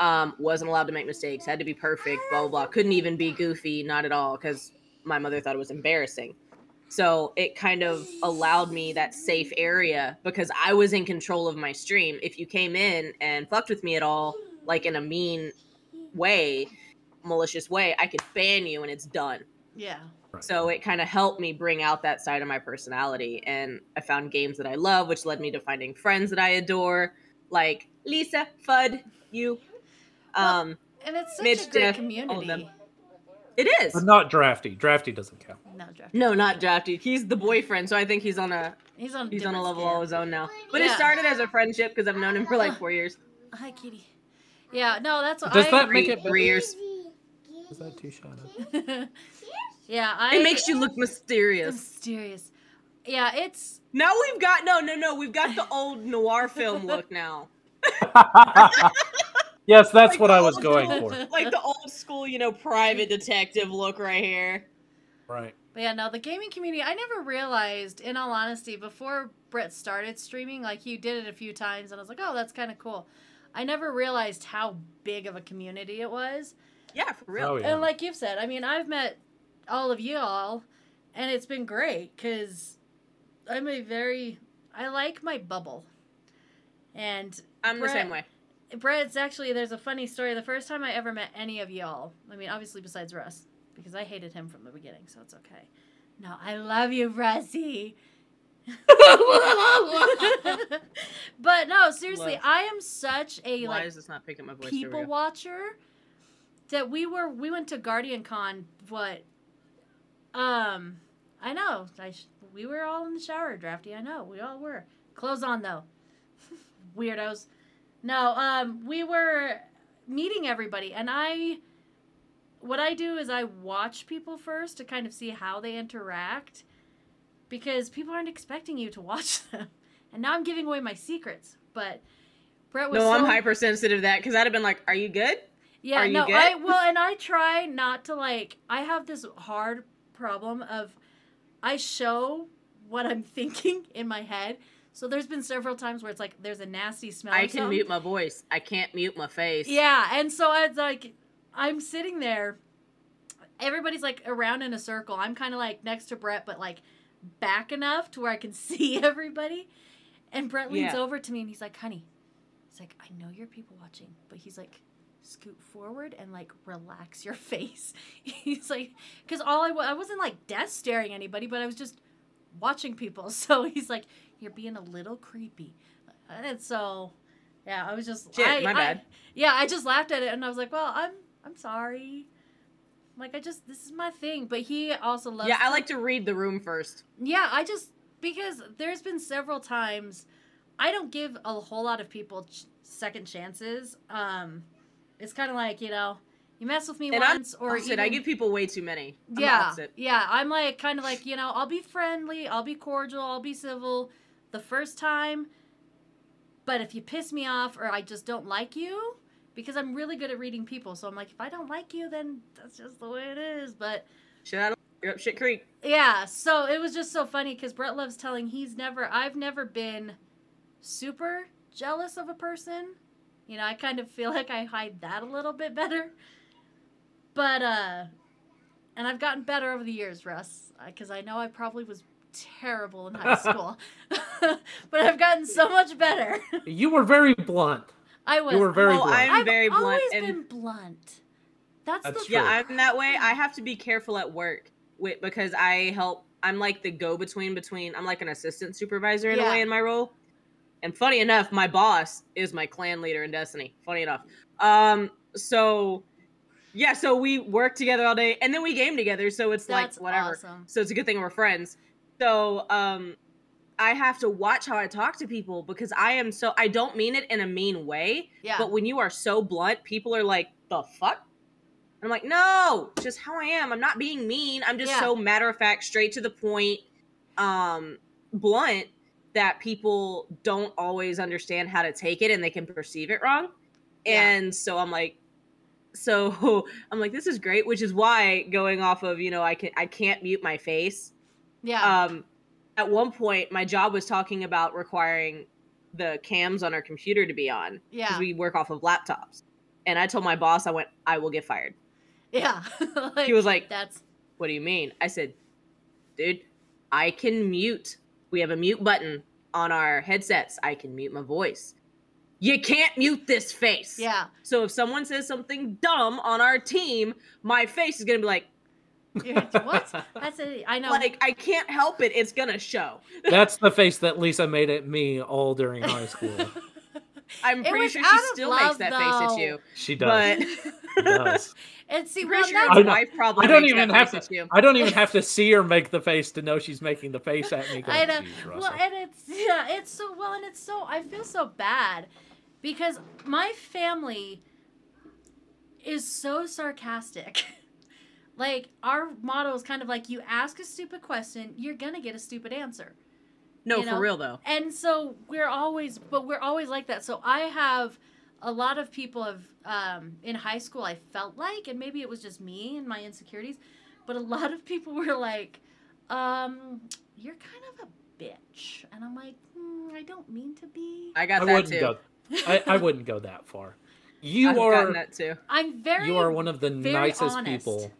Um, wasn't allowed to make mistakes. Had to be perfect. Blah blah blah. Couldn't even be goofy. Not at all. Because my mother thought it was embarrassing. So it kind of allowed me that safe area because I was in control of my stream. If you came in and fucked with me at all, like in a mean way, malicious way, I could ban you and it's done. yeah. So it kind of helped me bring out that side of my personality. And I found games that I love, which led me to finding friends that I adore, like Lisa, Fudd, you. Well, Um, And it's such Mitch, a great Jeff, community. it is. But not drafty. Drafty doesn't count. No, Jeff. No, not drafty. He's the boyfriend, so I think he's on a He's on. He's on a level scale. all his own now. But it started as a friendship because I've known him for like four years. Hi, kitty. Yeah, no, that's what Does I. that make Three, it better? three years. Is that too shadow? yeah, I. It makes you look mysterious. mysterious. Yeah, it's Now we've got no, no, no. We've got the old noir film look now, yes, that's Like what I was going school- for. like the old school, you know, private detective look right here. Right. But yeah, no, the gaming community, I never realized, in all honesty, before Brett started streaming, like you did it a few times, and I was like, oh, that's kind of cool. I never realized how big of a community it was. Yeah, for real. Oh, yeah. And like you've said, I mean, I've met all of you all, and it's been great because I'm a very, I like my bubble. And I'm the same way. Brett, it's actually, there's a funny story. The first time I ever met any of y'all, I mean, obviously besides Russ, because I hated him from the beginning, so it's okay. No, I love you, Russie. but no, seriously, Love. I am such a Why like is this not picking my voice? people There we go. watcher that we were we went to Guardian Con what um I know I sh- we were all in the shower drafty I know we all were clothes on though weirdos no um we were meeting everybody and I what I do is I watch people first to kind of see how they interact because people aren't expecting you to watch them and now I'm giving away my secrets but Brett was No, I'm hypersensitive to that because I'd have been like, "Are you good?" yeah, Are you no, good? I well, and I try not to like. I have this hard problem of I show what I'm thinking in my head. So there's been several times where it's like there's a nasty smell. I can mute my voice. I can't mute my face. Yeah, and so it's like I'm sitting there. Everybody's like around in a circle. I'm kind of like next to Brett, but like back enough to where I can see everybody. And Brett leans Yeah. over to me and he's like, "Honey," he's like, "I know you're people watching, but he's like." Scoot forward and like relax your face. He's like, because all I, wa- I wasn't like death staring anybody, but I was just watching people. So he's like, you're being a little creepy. And so, yeah, I was just, Shit, I- my I- bad. yeah, I just laughed at it and I was like, well, I'm I'm sorry. Like I just this is my thing, but he also loves Yeah, I like to read the room first. Yeah, I just because there's been several times I don't give a whole lot of people ch- second chances. Um it's kind of like, you know, you mess with me And I'm once or Opposite, even, I give people way too many. I'm yeah, yeah. I'm like kind of like you know I'll be friendly, I'll be cordial, I'll be civil the first time, but if you piss me off or I just don't like you, because I'm really good at reading people, so I'm like if I don't like you, then that's just the way it is. But Shit out you're up shit creek. yeah, so it was just so funny because Brett loves telling he's never I've never been super jealous of a person. You know, I kind of feel like I hide that a little bit better. But uh and I've gotten better over the years, Russ, because I know I probably was terrible in high school. but I've gotten so much better. You were very blunt. I was You were very Oh, blunt. I'm I've very blunt always and- been blunt. That's, That's the Yeah, I'm that way. I have to be careful at work with because I help I'm like the go between between. I'm like an assistant supervisor in Yeah. a way in my role. And funny enough, my boss is my clan leader in Destiny. Funny enough. Um. So, yeah. So we work together all day, and then we game together. So it's That's like whatever. awesome. So it's a good thing we're friends. So um I have to watch how I talk to people because I am so I don't mean it in a mean way, Yeah. but when you are so blunt, people are like, "The fuck?" And I'm like, "No, just how I am. I'm not being mean. I'm just Yeah. so matter of fact, straight to the point, um blunt that people don't always understand how to take it and they can perceive it wrong." Yeah. And so I'm like so I'm like this is great, which is why going off of, you know, I can I can't mute my face yeah. um at one point my job was talking about requiring the cams on our computer to be on yeah. we work off of laptops. And i told my boss i went i will get fired. Yeah. Like, he was like that's what do you mean? I said dude i can mute. We have a mute button on our headsets. I can mute my voice. You can't mute this face. Yeah. so if someone says something dumb on our team my face is gonna be like what? That's it. I know. like i can't help it it's gonna show That's the face that Lisa made at me all during high school. i'm It pretty sure she still love, makes that face at you She does. but She does. and see, I'm well, sure that's, his I wife probably I don't even have to. at you. I don't even have to see her make the face to know she's making the face at me. I know. Well, and it's yeah, it's so well, and it's so I feel so bad because my family is so sarcastic. Like our motto is kind of like you ask a stupid question, you're gonna get a stupid answer. No, you for real though. And so we're always, but we're always like that. So I have a lot of people have um, in high school. I felt like, and maybe it was just me and my insecurities, but a lot of people were like, um, "You're kind of a bitch," and I'm like, hmm, "I don't mean to be." I got I that wouldn't too. go. I, I wouldn't go that far. You I've gotten are that too. I'm very you are one of the nicest honest. people.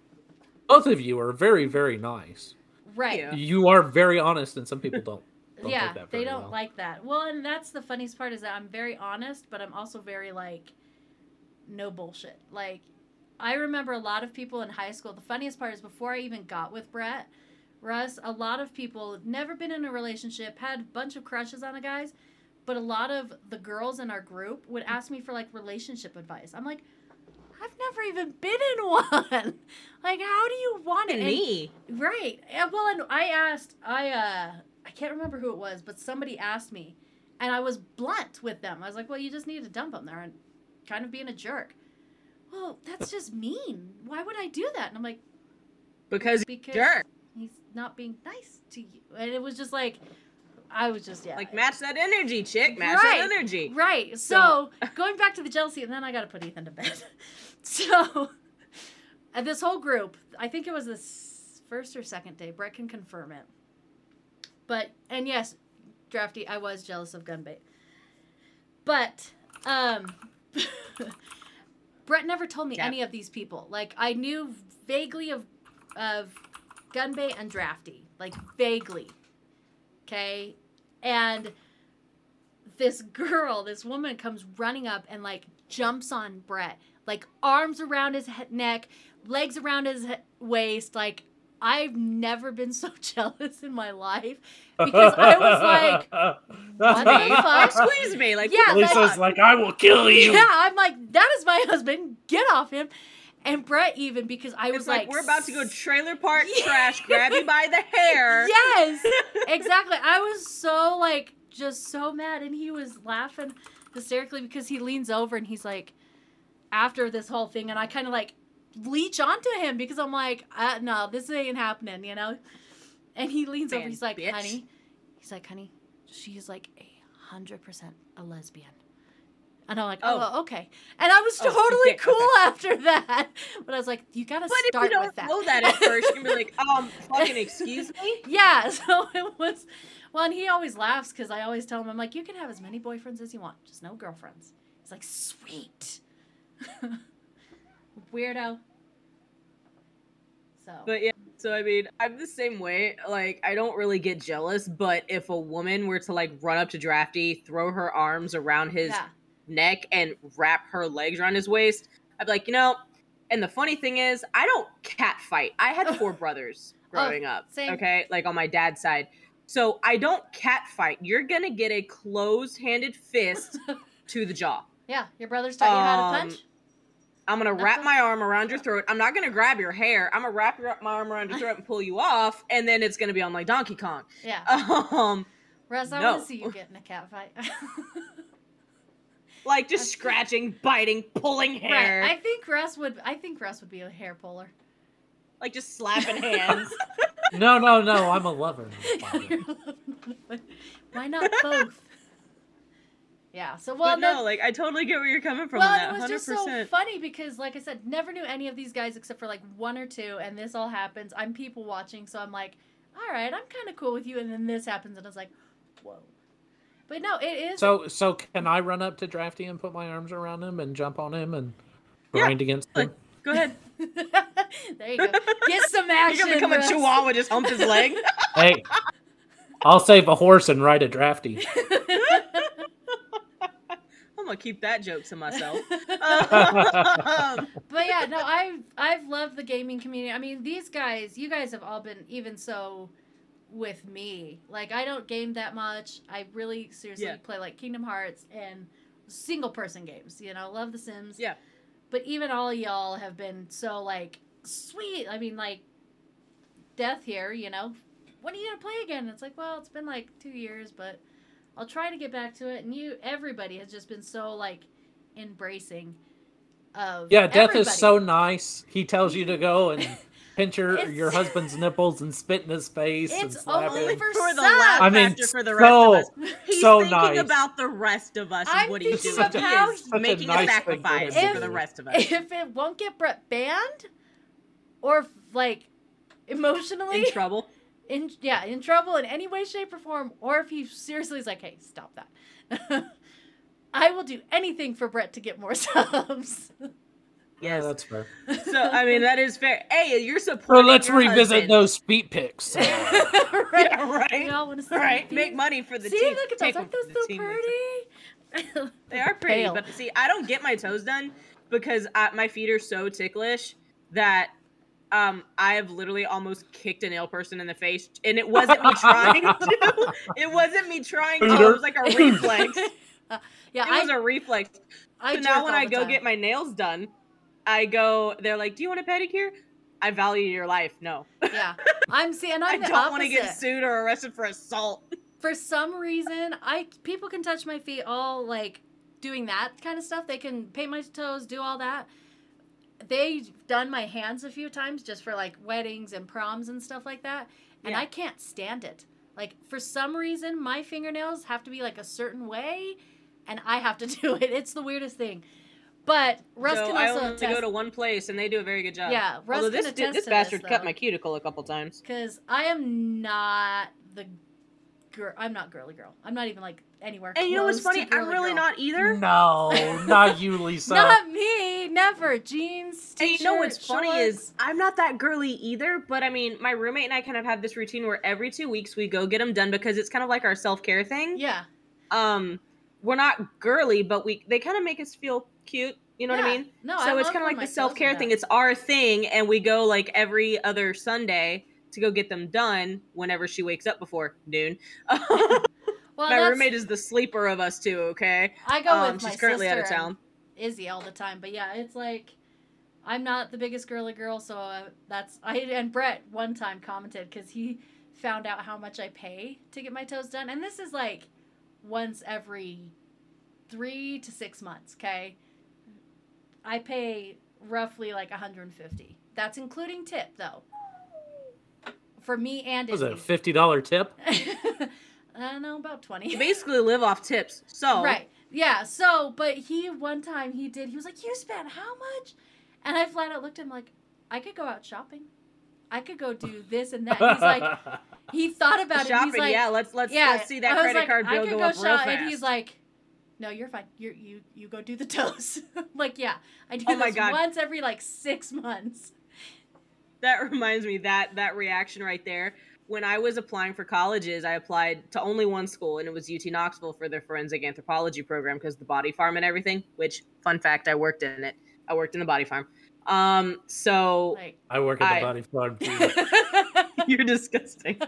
Both of you are very very nice. right. Yeah. You are very honest, and some people don't. don't yeah, take that they don't well. like that. Well, and that's the funniest part is that I'm very honest, but I'm also very like no bullshit. Like I remember a lot of people in high school. The funniest part is before I even got with Brett, Russ, a lot of people never been in a relationship, had a bunch of crushes on the guys, but a lot of the girls in our group would ask me for like relationship advice. I'm like, I've never even been in one. like, how do you want it? And me. Right. Yeah, well, and I asked, I uh, I can't remember who it was, but somebody asked me, and I was blunt with them. I was like, "Well, you just need to dump them. there and kind of being a jerk." Well, that's just mean. Why would I do that? And I'm like, Because because jerk. he's not being nice to you. And it was just like, I was just yeah, Like match that energy, chick. Match Right. that energy. Right. So going back to the jealousy, and then I got to put Ethan to bed. so, and this whole group, I think it was this first or second day. Brett can confirm it. But and yes, Drafty, I was jealous of Gunbait. But um, Brett never told me Yeah. any of these people. Like I knew vaguely of of Gunbait and Drafty, like vaguely. Okay, and this girl, this woman comes running up and like jumps on Brett, like arms around his neck, legs around his waist. Like I've never been so jealous in my life because I was like, what the fuck? Squeeze me. Like Yeah, what the that's- Lisa's fuck? like, I will kill you. Yeah, I'm like, that is my husband. Get off him. And Brett even because I was It's like, we're about to go "S- trailer park Yeah. trash, grab you by the hair. Yes, exactly. I was so like just so mad, and he was laughing hysterically because he leans over and he's like, after this whole thing, and I kind of like leech onto him because I'm like, uh, no, this ain't happening, you know. And he leans over. He's like, bitch. honey, he's like, honey, she's like a hundred percent a lesbian. And I'm like, oh, Oh. okay. And I was Oh, totally okay, cool okay. after that. But I was like, you gotta But if start you don't with that. know that at first, you can be like, um, fucking excuse me? Yeah, so it was. Well, and he always laughs because I always tell him, I'm like, you can have as many boyfriends as you want, just no girlfriends. He's like, sweet. Weirdo. So. But yeah, so I mean, I'm the same way. Like, I don't really get jealous, but if a woman were to like run up to Drafty, throw her arms around his yeah. neck, and wrap her legs around his waist, I'd be like, you know, And the funny thing is, I don't cat fight. I had four brothers growing up. same. Okay, like on my dad's side. So I don't cat fight. You're gonna get a closed-handed fist to the jaw. Yeah, your brothers taught you how to Um, punch. I'm gonna wrap my arm around your throat. I'm not gonna grab your hair. I'm gonna wrap your, my arm around your throat and pull you off, and then it's gonna be on like Donkey Kong. Yeah, Um, Russ, I no. want to see you get in a cat fight. like just scratching, biting, pulling hair, right, I think Russ would. I think Russ would be a hair puller. like just slapping hands. No, no, no. I'm a lover. not a. Why not both? Yeah. So well, but no, no, like I totally get where you're coming from. well, on it was hundred just so funny because, like I said, never knew any of these guys except for like one or two, and this all happens. I'm people watching, so I'm like, all right, I'm kind of cool with you, and then this happens, and I was like, whoa. But no, it is. So, so can I run up to Drafty and put my arms around him and jump on him and Yeah, grind against him? Go ahead. there you go. Get some You're gonna become a chihuahua, just hump his leg. hey, I'll save a horse and ride a Drafty. I'm gonna keep that joke to myself. Um, but yeah, no, I've I've loved the gaming community. I mean, these guys, you guys have all been even so with me. Like I don't game that much. I really seriously Yeah. play like Kingdom Hearts and single person games. You know, love The Sims. Yeah. But even all y'all have been so like sweet. I mean, like Death here. You know, when are you gonna play again? It's like, well, it's been like two years, but I'll try to get back to it. And you, everybody has just been so like embracing of Yeah, Death everybody. is so nice. He tells you to go and pinch your, your husband's nipples and spit in his face and It's slap only him. for for the some. laugh I mean, for the rest so- of us. He's so thinking nice. about the rest of us. Is I'm what he's thinking doing. of He how- is Such a making a, nice thing for him sacrifice to for the rest of us. if it won't get Brett banned or like emotionally In trouble. In yeah in trouble in any way shape or form or if he seriously is like hey stop that i will do anything for brett to get more subs Yeah, that's fair. So I mean that is fair. Hey, you're So supporting. let's your revisit husband. those feet pics. right Yeah, right. we all want to see All right, the make money for the see team. look at those aren't those for the so pretty They are pretty, Pale. but see, I don't get my toes done because I, my feet are so ticklish that um I have literally almost kicked a nail person in the face, and it wasn't me trying to. It wasn't me trying to. It was like a reflex. Yeah. It yeah was a reflex. i So now when I go time. get my nails done, I go. They're like, "Do you want a pedicure?" I value your life. No, yeah i'm seeing I don't want to get sued or arrested for assault. for some reason i people can touch my feet all like doing that kind of stuff they can paint my toes do all that they've done my hands a few times just for like weddings and proms and stuff like that and Yeah. i can't stand it like for some reason my fingernails have to be like a certain way and i have to do it it's the weirdest thing but russ so can I also only attest go to one place, and they do a very good job. yeah russ Although this this to bastard this, cut my cuticle a couple times. because I am not the girl. I'm not girly girl. I'm not even like anywhere. And you know what's funny? I'm really girl. not either. no, not you, Lisa. Not me. Never jeans. And you know what's t-shirt, funny shorts. is I'm not that girly either, but I mean, my roommate and I kind of have this routine where every two weeks we go get them done because it's kind of like our self care thing. yeah, Um, we're not girly, but we they kind of make us feel cute. You know what I mean? No, so I it's kind of like the self care thing. It's our thing, and we go like every other Sunday to go get them done whenever she wakes up before noon. well, my roommate is the sleeper of us two. Okay, I go um, with my she's currently out of sister town. Izzy all the time, but yeah, it's like I'm not the biggest girly girl, so uh, that's I and Brett one time commented because he found out how much I pay to get my toes done, and this is like once every three to six months. Okay, I pay roughly like 150. That's including tip though. For me and Was it a fifty dollar tip? I don't know about 20. You basically live off tips. So Right. Yeah. So, but he one time he did. He was like, "You spent how much?" And I flat out looked at him like, "I could go out shopping. I could go do this and that." He's like, he thought about it. shopping. He's like, yeah, let's let's yeah. let's see that credit like, card I bill could go, go shop. And he's like, "No, you're fine. You you you go do the toes." Like, yeah, I do Oh this once every like six months. that reminds me that that reaction right there. When I was applying for colleges, I applied to only one school, and it was UT Knoxville for their forensic anthropology program because the body farm and everything. Which, fun fact, I worked in it. I worked in the body farm. Um, so Like, I work at the I- body farm too. you're disgusting.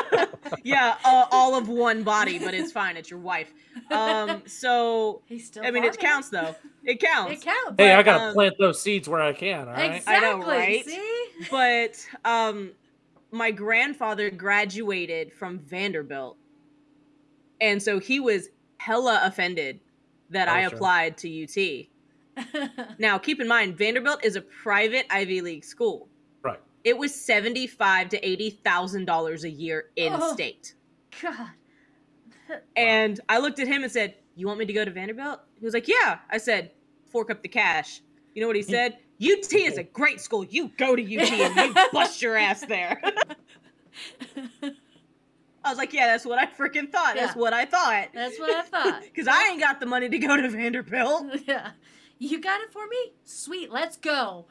yeah, uh, all of one body, but it's fine. It's your wife. Um, so he's still. I mean, it counts though. It counts. It counts. hey, I gotta um, plant those seeds where I can. All right. I know, Exactly. right? See? but um my grandfather graduated from Vanderbilt. And so he was hella offended that Oh, I sure. applied to UT. Now, keep in mind Vanderbilt is a private Ivy League school. Right. It was 75 to 80,000 dollars a year in Oh. state. God. And I looked at him and said, "You want me to go to Vanderbilt?" He was like, "Yeah." I said, "Fork up the cash." You know what he hmm. said? UT is a great school. You go to UT and you bust your ass there. I was like, yeah, that's what I freaking thought. That's what I thought. That's what I thought. Because I ain't got the money to go to Vanderbilt. yeah. You got it for me? Sweet. Let's go.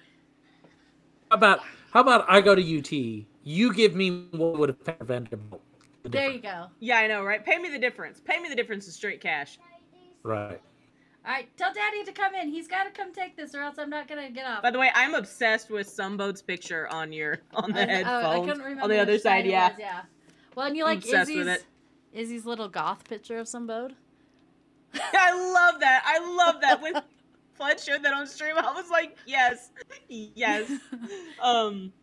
How about how about I go to UT? You give me what would have paid Vanderbilt. The There you go. Yeah, I know, right? Pay me the difference. Pay me the difference in straight cash. Right. All right, tell Daddy to come in. He's got to come take this, or else I'm not gonna get off. By the way, I'm obsessed with Sunboat's picture on your on the I- oh, I headphones. couldn't remember on the other side, yeah. was, yeah. Well, and you like obsessed Izzy's with it. Izzy's little goth picture of some boat. I love that. I love that. When Flood showed that on stream, I was like, yes, yes. Um,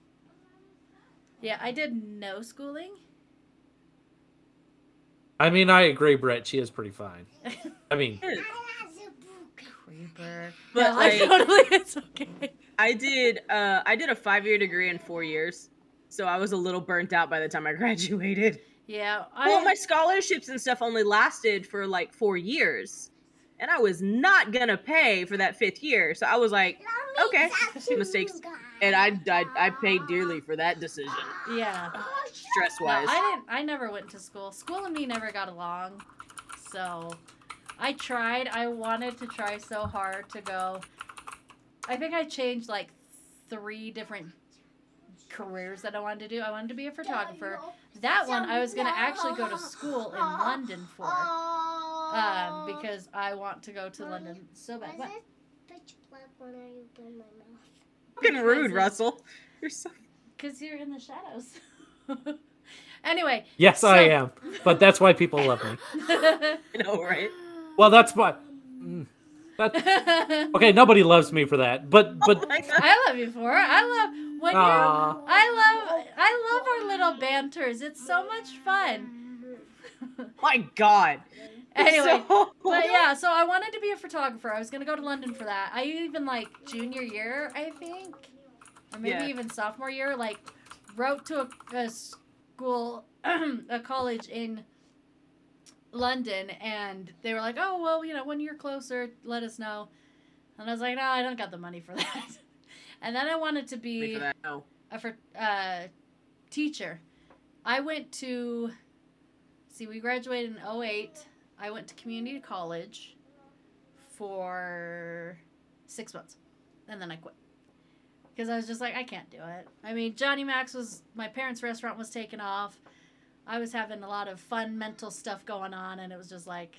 Yeah, I did no schooling. I mean, I agree, Brett. She is pretty fine. I mean, Creeper. But, no, like- I totally, it's okay. I did. Uh, I did a five year degree in four years, so I was a little burnt out by the time I graduated. Yeah, I, Well, my scholarships and stuff only lasted for like four years, and I was not gonna pay for that fifth year. So I was like, okay, mistakes, and I I, I paid dearly for that decision, yeah. stress No, wise. I didn't. I never went to school. School and me never got along. So, I tried. I wanted to try so hard to go. I think I changed like three different careers that I wanted to do. I wanted to be a photographer. That one I was gonna actually go to school in London for, um, because I want to go to London so bad. What? pitch black when I open my mouth? Fucking rude, Because- Russell. You're so. Because you're in the shadows. anyway. yes, I am. But that's why people love me. I know, right? Well, that's why. mm, That, okay, nobody loves me for that. But but Oh. I love you for it. I love when you. Aw. I love. I love our little banters. It's so much fun. My God. Anyway, So- but yeah, so I wanted to be a photographer. I was gonna go to London for that. I even like junior year, I think, or maybe Yeah. even sophomore year, like wrote to a, a school, a college in London, and they were like, "Oh well, you know, when you're closer, let us know." And I was like, "No, I don't got the money for that." and then I wanted to be for that. No. a for uh, teacher. I went to see we graduated in 08. I went to community college for 6 months and then I quit. Cuz I was just like I can't do it. I mean, Johnny Max was my parents' restaurant was taken off. I was having a lot of fun mental stuff going on and it was just like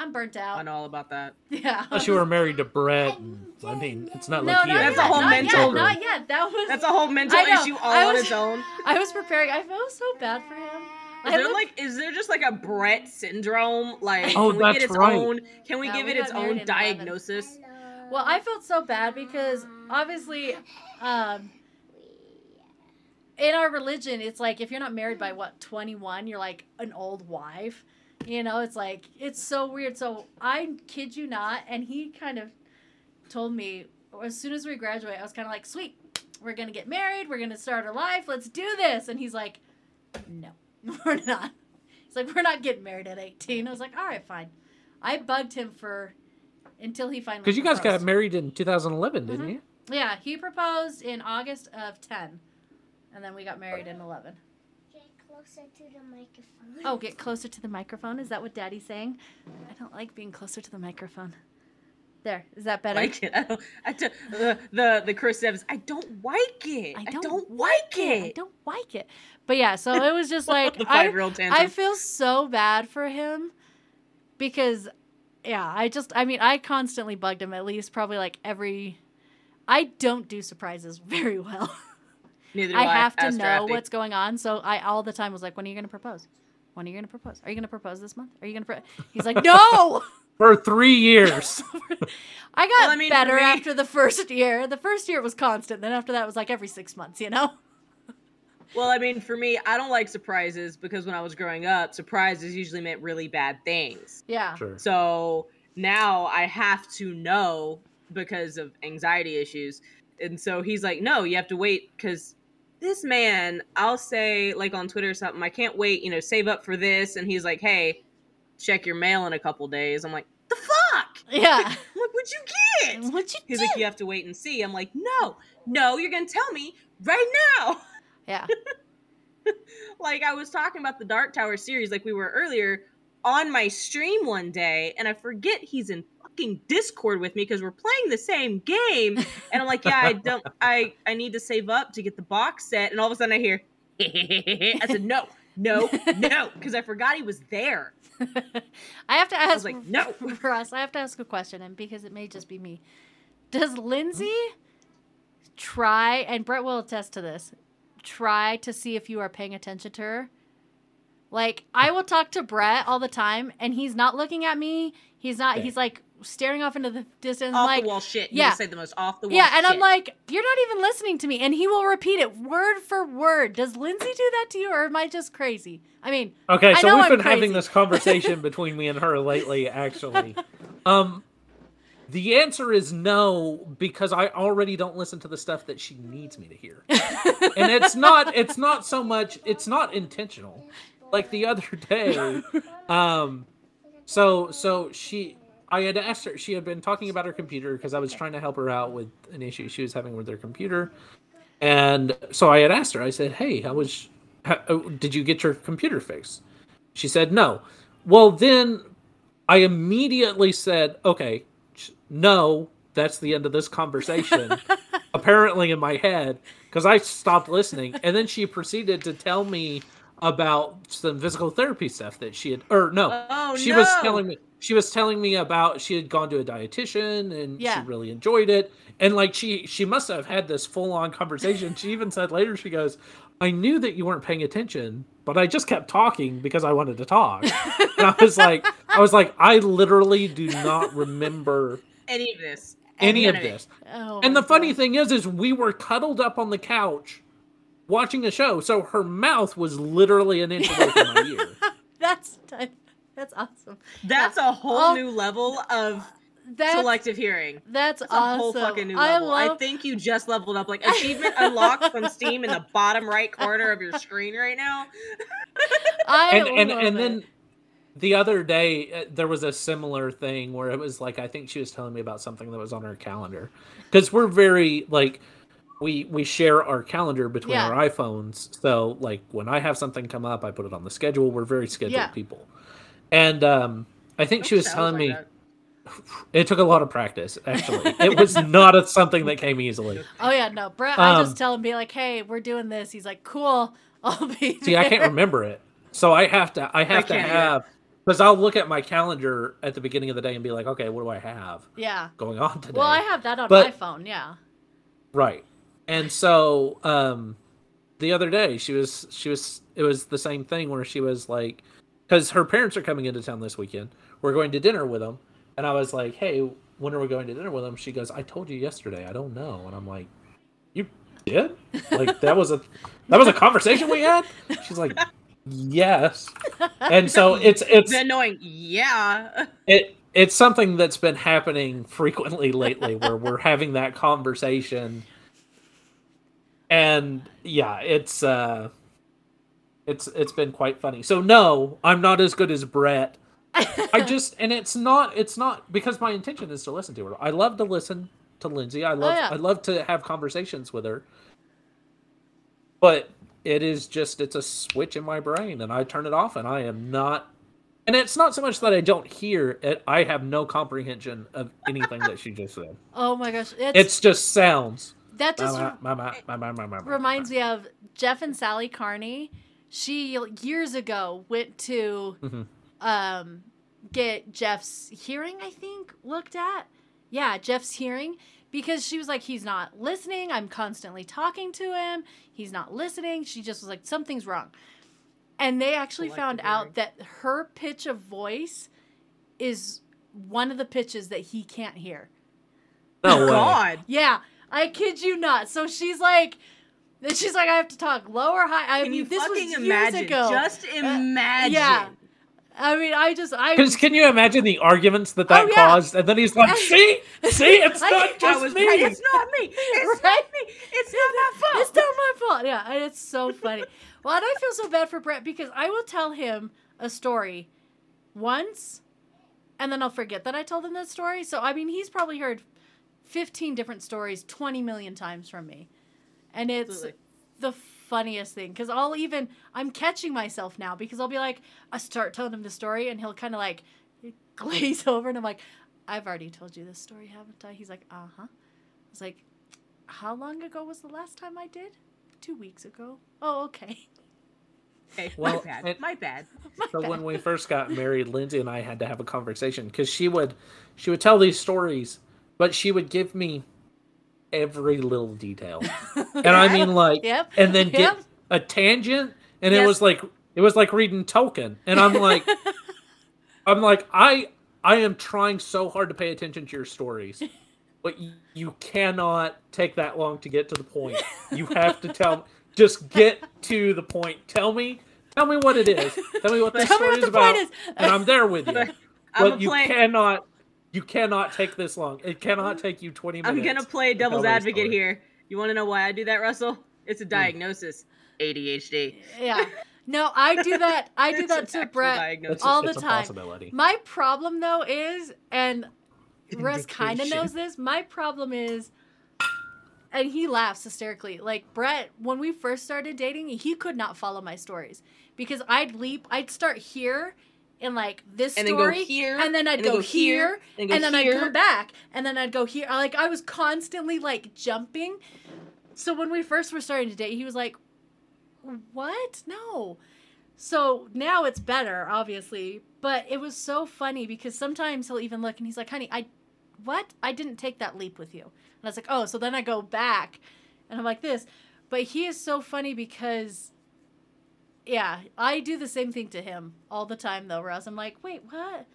I'm burnt out. I know all about that. Yeah. unless you were married to Brett, and, I mean, it's not no, like not he That's yet, a whole not mental- Yet, not yet. That was That's a whole mental issue all I on was- its own. I was preparing. I felt so bad for him. Is I there look- like is there just like a Brett syndrome? Like Oh, can we get its right. own can we Yeah, give we it its own in 11. diagnosis? Well, I felt so bad because obviously, um, in our religion, it's like if you're not married by what 21, you're like an old wife. You know, it's like it's so weird. So I kid you not, and he kind of told me as soon as we graduate, I was kind of like, "Sweet, we're gonna get married. We're gonna start a life. Let's do this." And he's like, "No, we're not." He's like, "We're not getting married at 18." I was like, "All right, fine." I bugged him for until he finally because you guys got married in 2011, didn't Mhm. you? Yeah, he proposed in August of 10. And then we got married in 11. Get closer to the microphone. Oh, get closer to the microphone. Is that what Daddy's saying? I don't like being closer to the microphone. There. Is that better? Like it. I don't, I don't, the, the the Chris Evans. I don't like it. I don't, like it. I don't like it. But yeah, so it was just like I, five year old tantrum. I feel so bad for him because yeah, I just I mean, I constantly bugged him at least probably like every I don't do surprises very well. Neither do I I, have to know drafty. what's going on, so I all the time was like, "When are you going to propose? When are you going to propose? Are you going to propose this month? Are you going to?" Pro-? He's like, "No." For three years. I got Well, I mean, better me- after the first year. The first year was constant. Then after that was like every six months, you know? Well, I mean, for me, I don't like surprises because when I was growing up, surprises usually meant really bad things. Yeah. sure. So now I have to know because of anxiety issues. And so he's like, no, you have to wait because this man, I'll say, like on Twitter or something, I can't wait, you know, save up for this. And he's like, hey, check your mail in a couple days. I'm like, the fuck? Yeah. I'm like, what'd you get? what you He's do? like, you have to wait and see. I'm like, no, no, you're going to tell me right now. Yeah. like I was talking about the Dark Tower series, like we were earlier on my stream one day, and I forget he's in fucking Discord with me because we're playing the same game, and I'm like, yeah, I don't, I, I need to save up to get the box set, and all of a sudden I hear, I said, no, no, no, because I forgot he was there. I have to I ask was like, no. for us, I have to ask a question, and because it may just be me. Does Lindsay mm-hmm. try, and Brett will attest to this, try to see if you are paying attention to her? Like, I will talk to Brett all the time, and he's not looking at me. He's not, he's like staring off into the distance. off like, the wall shit. You yeah. yeah. say the most off the wall. yeah, and I'm like, you're not even listening to me. And he will repeat it word for word. Does Lindsay do that to you, or am I just crazy? I mean, Okay, I so know we've I'm been crazy. having this conversation between me and her lately, actually. Um, the answer is no because I already don't listen to the stuff that she needs me to hear, and it's not. It's not so much. It's not intentional. Like the other day, um, so so she. I had asked her. She had been talking about her computer because I was trying to help her out with an issue she was having with her computer, and so I had asked her. I said, "Hey, how was? How, oh, did you get your computer fixed?" She said, "No." Well, then I immediately said, "Okay, no, that's the end of this conversation." Apparently, in my head, because I stopped listening, and then she proceeded to tell me about some physical therapy stuff that she had, or no, Oh, she was telling me she was telling me about she had gone to a dietitian and Yeah. she really enjoyed it and like she she must have had this full on conversation she even said later she goes i knew that you weren't paying attention but i just kept talking because i wanted to talk and i was like i was like i literally do not remember any of this. any of this oh. and the funny God. thing is is we were cuddled up on the couch watching a show so her mouth was literally an inch away from my ear that's that's awesome. That's a whole Oh. new level of That's selective hearing. that's, That's a awesome. whole fucking new I level. I, love think you just leveled up. Like achievement unlocked from Steam in the bottom right corner of your screen right now. I and and, and it. then the other day uh, there was a similar thing where it was like i think she was telling me about something that was on her calendar because we're very like we we share our calendar between Yeah. our iphones so like when i have something come up i put it on the schedule we're very scheduled Yeah. people and um i think she was telling like me that. it took a lot of practice actually it was not a, something that came easily Oh yeah, no, Brett. I Um, just tell him, be like, "Hey, we're doing this." He's like, "Cool, I'll be." See, I can't remember it, so I have to. I have to have because I'll look at my calendar at the beginning of the day and be like, okay, what do I have Yeah. going on today? Well, I have that on But- my phone. Yeah. right, and so um, the other day she was she was it was the same thing where she was like, because her parents are coming into town this weekend. We're going to dinner with them, and I was like, hey, when are we going to dinner with them? She goes, I told you yesterday. I don't know, and I'm like, you did? Like that was a that was a conversation we had. She's like, yes, and so it's it's The annoying, yeah. it it's something that's been happening frequently lately where we're having that conversation and yeah it's uh it's it's been quite funny. So no i'm not as good as brett. I just and it's not it's not because my intention is to listen to her. I love to listen to lindsay. I oh, love yeah. i love to have conversations with her. But it is just it's a switch in my brain and i turn it off and i am not and it's not so much that i don't hear it i have no comprehension of anything that she just said. Oh my gosh, it's, it's just sounds. That just reminds me of Jeff and Sally Carney. She years ago went to Mhm. um get Jeff's hearing, I think, looked at, yeah, Jeff's hearing because she was like, he's not listening. I'm constantly talking to him. He's not listening. She just was like, something's wrong. And they actually found Collective out that her pitch of voice is one of the pitches that he can't hear. No way. God. Yeah, I kid you not. So she's like, she's like, I have to talk lower, high. I Can mean, you this was years imagine? ago. Just uh, imagine. yeah. I mean, I just, I. Because can you imagine the arguments that that Oh, yeah. caused? And then he's like, "See, see, it's I- not I just was me." right. It's not me. It's Right? not me. It's not my fault. It's not my fault. Yeah, and it's so funny. well, and I feel so bad for Brett because I will tell him a story once, and then I'll forget that I told him that story. So I mean, he's probably heard fifteen different stories twenty million times from me, and it's Absolutely. the funniest thing because I'll even I'm catching myself now because I'll be like I start telling him the story and he'll kind of like glaze over and I'm like I've already told you this story haven't I he's like uh huh I was like how long ago was the last time I did two weeks ago oh okay Okay, Well, my bad. and- my bad. So when we first got married, Lindsay and I had to have a conversation because she would, she would tell these stories, but she would give me every little detail, and I mean like, Yep. and then get Yep. a tangent, and it was like it was like reading Tolkien, and I'm like, I'm like I I am trying so hard to pay attention to your stories. But you, you cannot take that long to get to the point. You have to tell just get to the point. Tell me tell me what it is. Tell me what this story what is the point about. is. And I'm there with you. I'm But you cannot you cannot take this long. It cannot take you 20 minutes. I'm gonna play devil's advocate story. here. You want to know why I do that, Russell? It's a diagnosis. ADHD. yeah no I do that I do that to Brett diagnosis. All the it's a time. possibility. My problem though is, and Russ kind of knows this. My problem is, and he laughs hysterically. Like Brett, when we first started dating, he could not follow my stories because I'd leap. I'd start here in like this And then go story, here, and then I'd and go, go here, and go and then I'd here. come back, and then I'd go here. Like I was constantly like jumping. So when we first were starting to date, he was like, "What? No." So now it's better, obviously. But it was so funny because sometimes he'll even look and he's like, honey, I, what? I didn't take that leap with you. And I was like, oh, so then I go back and I'm like this. But he is so funny because, yeah, I do the same thing to him all the time though, Russ. I'm like, wait, what?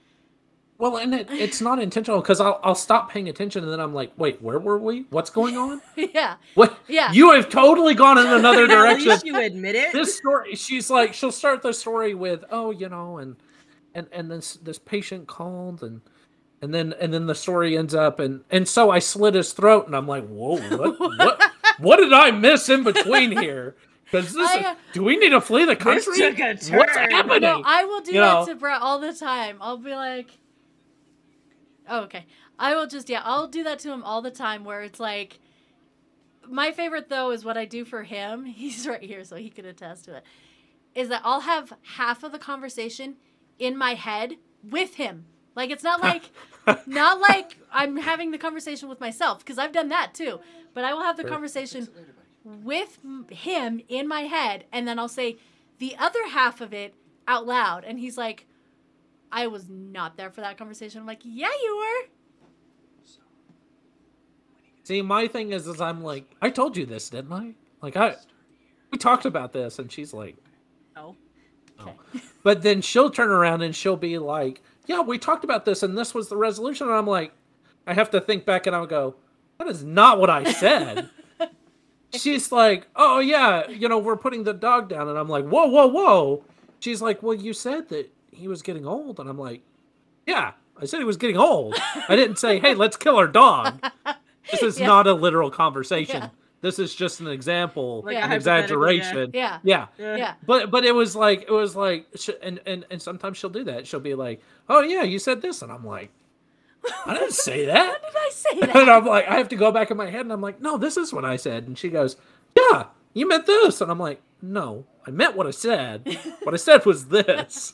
Well, and it, it's not intentional because I'll, I'll stop paying attention and then I'm like, wait, where were we? What's going on? yeah. What? Yeah. You have totally gone in another At direction. least you admit it. this story, she's like, she'll start the story with, oh, you know, and and and this this patient called and and then and then the story ends up and and so I slit his throat and I'm like, whoa, what what what did I miss in between here? Because this, I, uh, do we need to flee the This country? took a What's happening? No, I will do You that know. to Brett all the time. I'll be like, oh, okay. I will just, yeah, I'll do that to him all the time where it's like, my favorite though is what I do for him. He's right here, so he can attest to it. Is that I'll have half of the conversation in my head with him. Like, it's not like, not like I'm having the conversation with myself, because I've done that too. But I will have the Sure. conversation with him in my head and then I'll say the other half of it out loud and he's like I was not there for that conversation. I'm like, "Yeah, you were." See, my thing is, is I'm like, I told you this, didn't I? Like, I we talked about this, and she's like, No. oh. But then she'll turn around and she'll be like, Yeah, we talked about this, and this was the resolution. And I'm like, I have to think back, and I'll go, That is not what I said. she's like, Oh yeah, you know, we're putting the dog down, and I'm like, Whoa, whoa, whoa. She's like, Well, you said that he was getting old, and I'm like, Yeah, I said he was getting old. I didn't say, Hey, let's kill our dog. This is Yeah. not a literal conversation. Yeah. This is just an example, Like an exaggeration. Yeah. yeah. Yeah. Yeah. But but it was like it was like and and and sometimes she'll do that. She'll be like, "Oh yeah, you said this," and I'm like, "I didn't say that." When did I say that? and? I'm like, I have to go back in my head, and I'm like, "No, this is what I said." And she goes, "Yeah, you meant this," and I'm like, "No, I meant what I said. what I said was this."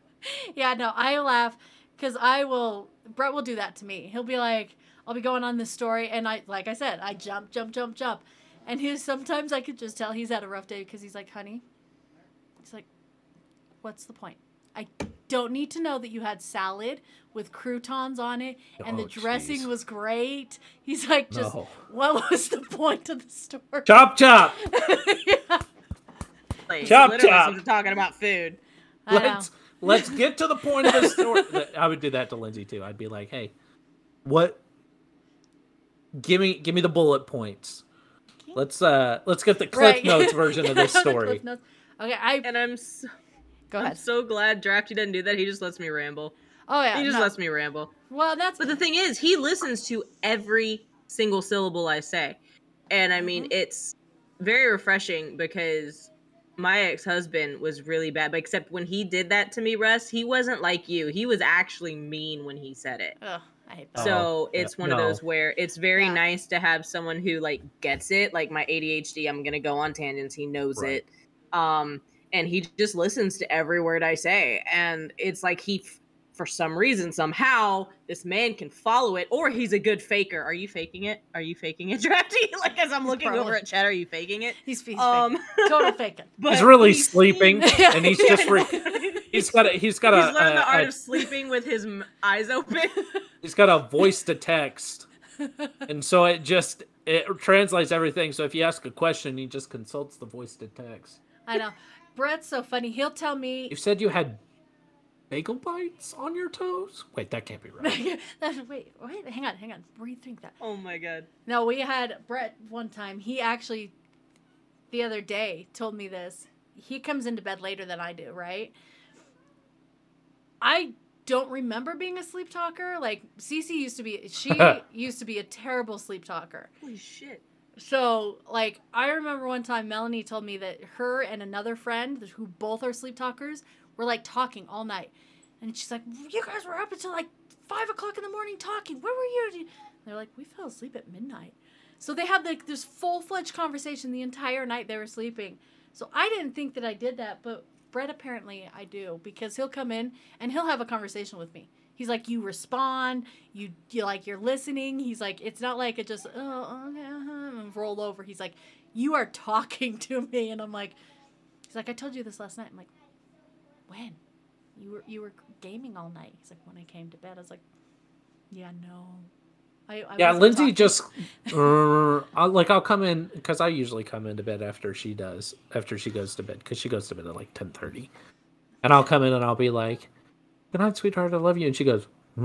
yeah, no, I laugh because I will. Brett will do that to me. He'll be like, I'll be going on this story, and I, like I said, I jump, jump, jump, jump, and he's sometimes I could just tell he's had a rough day because he's like, honey, he's like, what's the point? I don't need to know that you had salad with croutons on it and Oh, the dressing jeez. was great. He's like, just No. what was the point of the story? Chop chop. Yeah, Place. Chop, chop. we're talking about food. Let's let's get to the point of the story. I would do that to Lindsay too. I'd be like, hey, what? Give me give me the bullet points. Let's uh let's get the Cliff Right. Notes version of this story. Okay, I And I'm so, go I'm so glad Drafty doesn't do that. He just lets me ramble. Oh yeah, He just no. lets me ramble. well that's But the thing is, he listens to every single syllable I say. And I mean, it's very refreshing because my ex husband was really bad. But except when he did that to me, Russ, he wasn't like you. He was actually mean when he said it. Ugh, I hate that. Oh, So yeah, it's one of those where it's very Yeah. nice to have someone who like gets it. Like my ADHD, I'm gonna go on tangents. He knows Right. it, um, and he just listens to every word I say. And it's like he, for some reason, somehow, this man can follow it, or he's a good faker. Are you faking it? Are you faking it, Drafty? like as I'm looking over at Chad, are you faking it? he's, he's Um, faking. total faking. but He's really he sleeping, seems- and he's just re- he's got a he's got He's a, learned the art a- of sleeping with his eyes open. he's got a voice to text, and so it just it translates everything. So if you ask a question, he just consults the voice to text. I know. Brett's so funny. He'll tell me. You said you had bagel bites on your toes. Wait, that can't be right. wait, wait, hang on, hang on. Rethink that. oh my god. No, we had Brett one time. He actually, the other day, told me this. He comes into bed later than I do, right? I don't remember being a sleep talker. Like Cece used to be. She used to be a terrible sleep talker. Holy shit. So, like, I remember one time Melanie told me that her and another friend, who both are sleep talkers, were like talking all night. And she's like, You guys were up until like five o'clock in the morning talking. Where were you? And they're like, We fell asleep at midnight. So they had like this full fledged conversation the entire night they were sleeping. So I didn't think that I did that, but Brett apparently I do because he'll come in and he'll have a conversation with me. He's like, you respond, you you like you're listening. He's like, it's not like it just oh okay, uh-huh, roll over. He's like, you are talking to me, and I'm like, he's like, I told you this last night. I'm like, when? You were you were gaming all night. He's like, when I came to bed. I was like, yeah, no. I, I Yeah, Lindsay talking- just uh, I'll, like I'll come in because I usually come into bed after she does after she goes to bed because she goes to bed at like ten thirty, and I'll come in and I'll be like, "Good night, sweetheart, I love you," and she goes, yeah,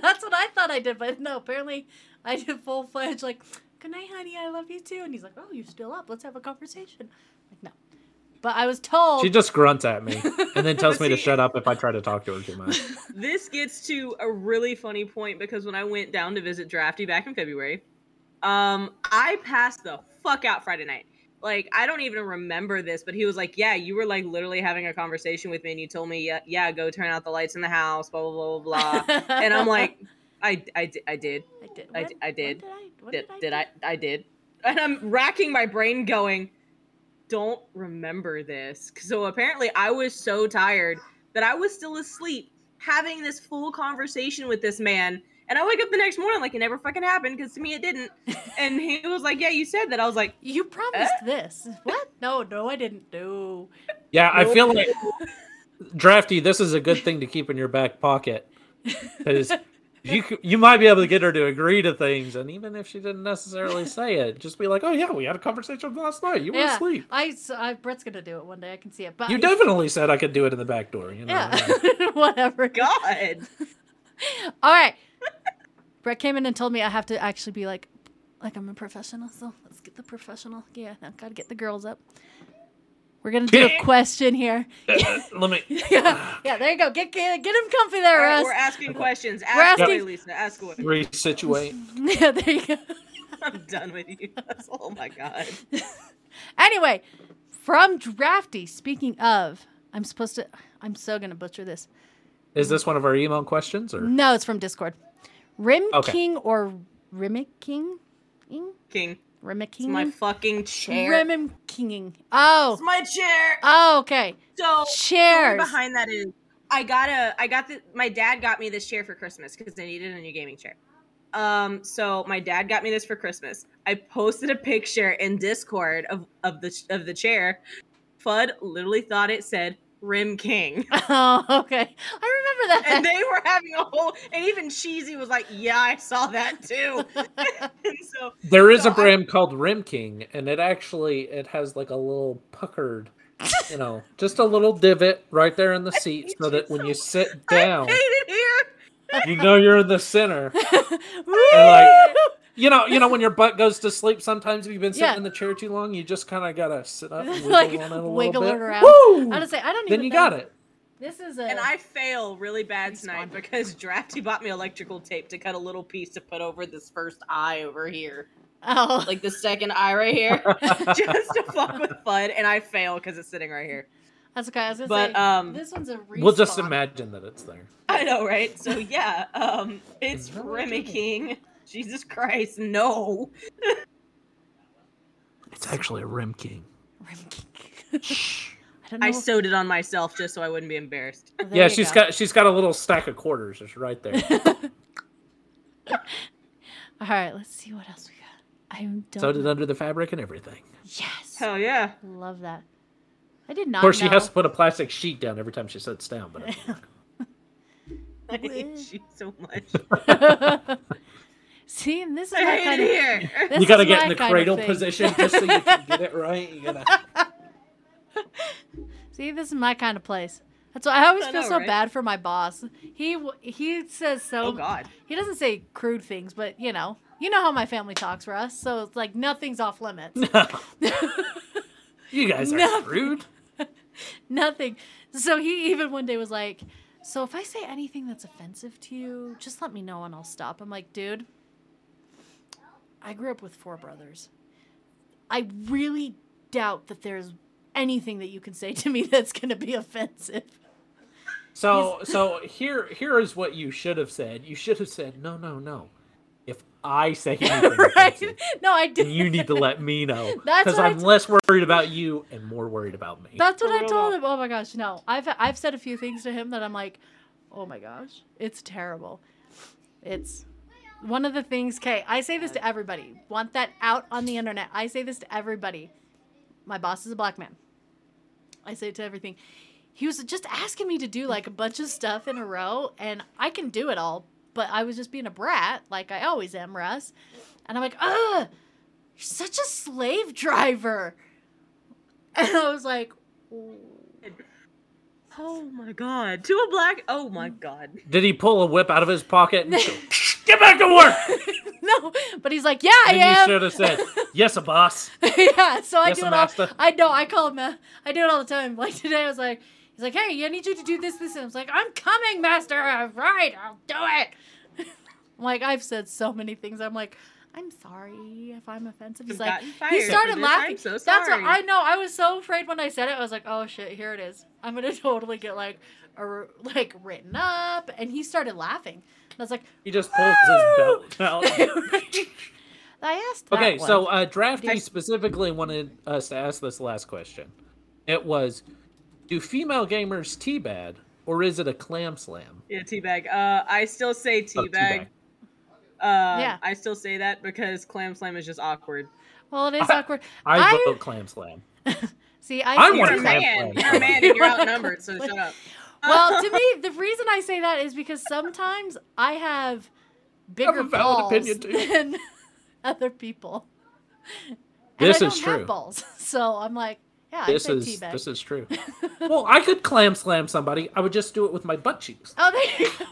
that's what I thought I did, but no, apparently I did full fledged like, "Good night, honey, I love you too," and he's like, "Oh, you're still up? Let's have a conversation." Like, no, but I was told. she just grunts at me and then tells me to shut up if I try to talk to her too much. this gets to a really funny point because when I went down to visit Drafty back in February, um, I passed the fuck out Friday night. Like I don't even remember this, but he was like, "Yeah, you were like literally having a conversation with me, and you told me, yeah, yeah, go turn out the lights in the house, blah blah blah blah." blah. and I'm like, "I, I, I did, I did. I What- d- I what did. I, did, did, did I? I, I did," and I'm racking my brain, going, "Don't remember this." So apparently, I was so tired that I was still asleep having this full conversation with this man. And I wake up the next morning like it never fucking happened because to me it didn't. And he was like, "Yeah, you said that." I was like, You promised eh? this. What? No, no, I didn't. No. Yeah, I feel like drafty. This is a good thing to keep in your back pocket because you you might be able to get her to agree to things, and even if she didn't necessarily say it, just be like, "Oh yeah, we had a conversation last night. You were yeah, asleep." I, so I. Brett's gonna do it one day. I can see it. But You definitely said I could do it in the back door. You know. Yeah. Whatever. "God, All right. Brett came in and told me I have to actually be like, like I'm a professional. So let's get the professional. Yeah, I gotta get the girls up. We're gonna do a question here. Uh, Let me. yeah, yeah. There you go. Get get, get him comfy All there, right, we're asking questions. We're Ask away, asking- Lisa. Ask away. Resituate. yeah, there you go. I'm done with you. Oh my god. Anyway, from Drafty. Speaking of, I'm supposed to. I'm so gonna butcher this. Is this one of our email questions or? No, it's from Discord. Rim Okay. King or Rimic King? Ing? King, Rimic it's my fucking chair. Rim Kinging. Oh. It's my chair. Oh, okay. So story Chairs. behind that is I got a I got the my dad got me this chair for Christmas because I needed a new gaming chair. Um, so my dad got me this for Christmas. I posted a picture in Discord of of the of the chair. Fudd literally thought it said Rim King. Oh, okay. I remember that. And they were having a whole and even Cheesy was like, Yeah, I saw that too. and so There is So a I- brand called Rim King, and it actually it has like a little puckered, you know, just a little divot right there in the seat, so that when so you sit I down, hate it here. you know you're in the center. Woo! like, You know, you know when your butt goes to sleep. Sometimes if you've been sitting Yeah. in the chair too long, you just kind of gotta sit up and wiggle Like, on it a little wiggle bit. it around. Woo! I was say I don't even. then you think- got it. This is a. And I fail really bad Respawn. tonight because Drafty bought me electrical tape to cut a little piece to put over this first eye over here. oh, Like the second eye right here. just to fuck with Fudd, and I fail because it's sitting right here. that's okay. I was gonna But say um this one's a. Respawn. We'll just imagine that it's there. I know, right? So yeah, um it's Is that Remy? King. Jesus Christ, no. It's actually a Rim King. Rim King. Shh. I don't know. I if- sewed it on myself just so I wouldn't be embarrassed. oh, Yeah, you she's go. got she's got a little stack of quarters just right there. All right, let's see what else we got. I don't. Sewed it under the fabric and everything. Yes. Hell yeah. Love that. I did not. Of course, she has to put a plastic sheet down every time she sits down. But I hate you so much. See, and this is I my kind of. here. You gotta get in the cradle position just so you can get it right. You gotta. See, this is my kind of place. That's why I always I feel know, so right? bad for my boss. He he says so. Oh god. He doesn't say crude things, but you know, you know how my family talks for us, so it's like nothing's off limits. No. you guys are Nothing. rude. Nothing. So he even one day was like, "So if I say anything that's offensive to you, just let me know and I'll stop." I'm like, "Dude, I grew up with four brothers. I really doubt that there's anything that you can say to me that's going to be offensive." So so here here is what you should have said. You should have said no no no. If I say anything right? offensive, No, I did. then you need to let me know because I I'm t- less worried about you and more worried about me. That's what I told him. Oh my gosh, no. I've I've said a few things to him that I'm like, oh my gosh, it's terrible. It's one of the things. Okay, I say this to everybody. Want that out on the internet? I say this to everybody. My boss is a black man. I say it to everything. He was just asking me to do like a bunch of stuff in a row, and I can do it all. But I was just being a brat, like I always am, Russ. And I'm like, ugh, you're such a slave driver. And I was like, Oh my god. To a black oh my god. Did he pull a whip out of his pocket and go, get back to work? no, but he's like, yeah, I And you am. should have said, "Yes, a boss." yeah, so I Yes, do a it all. master. I know. I call him. Uh, I do it all the time. Like today, I was like, he's like, hey, I need you to do this, this, and I was like, I'm coming, master. Uh, Right, I'll do it. I'm like, I've said so many things. I'm like, I'm sorry if I'm offensive. He's like, he started laughing. I'm so That's what. I know. I was so afraid when I said it. I was like, oh shit, here it is. I'm gonna totally get like, a, like written up. And he started laughing. And I was like, He just pulls his belt out. I asked. That Okay, so uh, Drafty Okay. specifically wanted us to ask this last question. It was, do female gamers teabag or is it a clam slam? Yeah, teabag. Uh I still say Oh, teabag. Uh Yeah. I still say that because clam slam is just awkward. well, it is awkward. I, I- vote clam slam. See, I I want a a clam man. slam. You're a man and you're You want a outnumbered, so shut up. Well, to me, the reason I say that is because sometimes I have bigger a valid balls opinion, too. than other people. And This I is don't true. Have balls, so I'm like, yeah, This I is say teabag. this is true. well, I could clam slam somebody. I would just do it with my butt cheeks. Oh, there you go.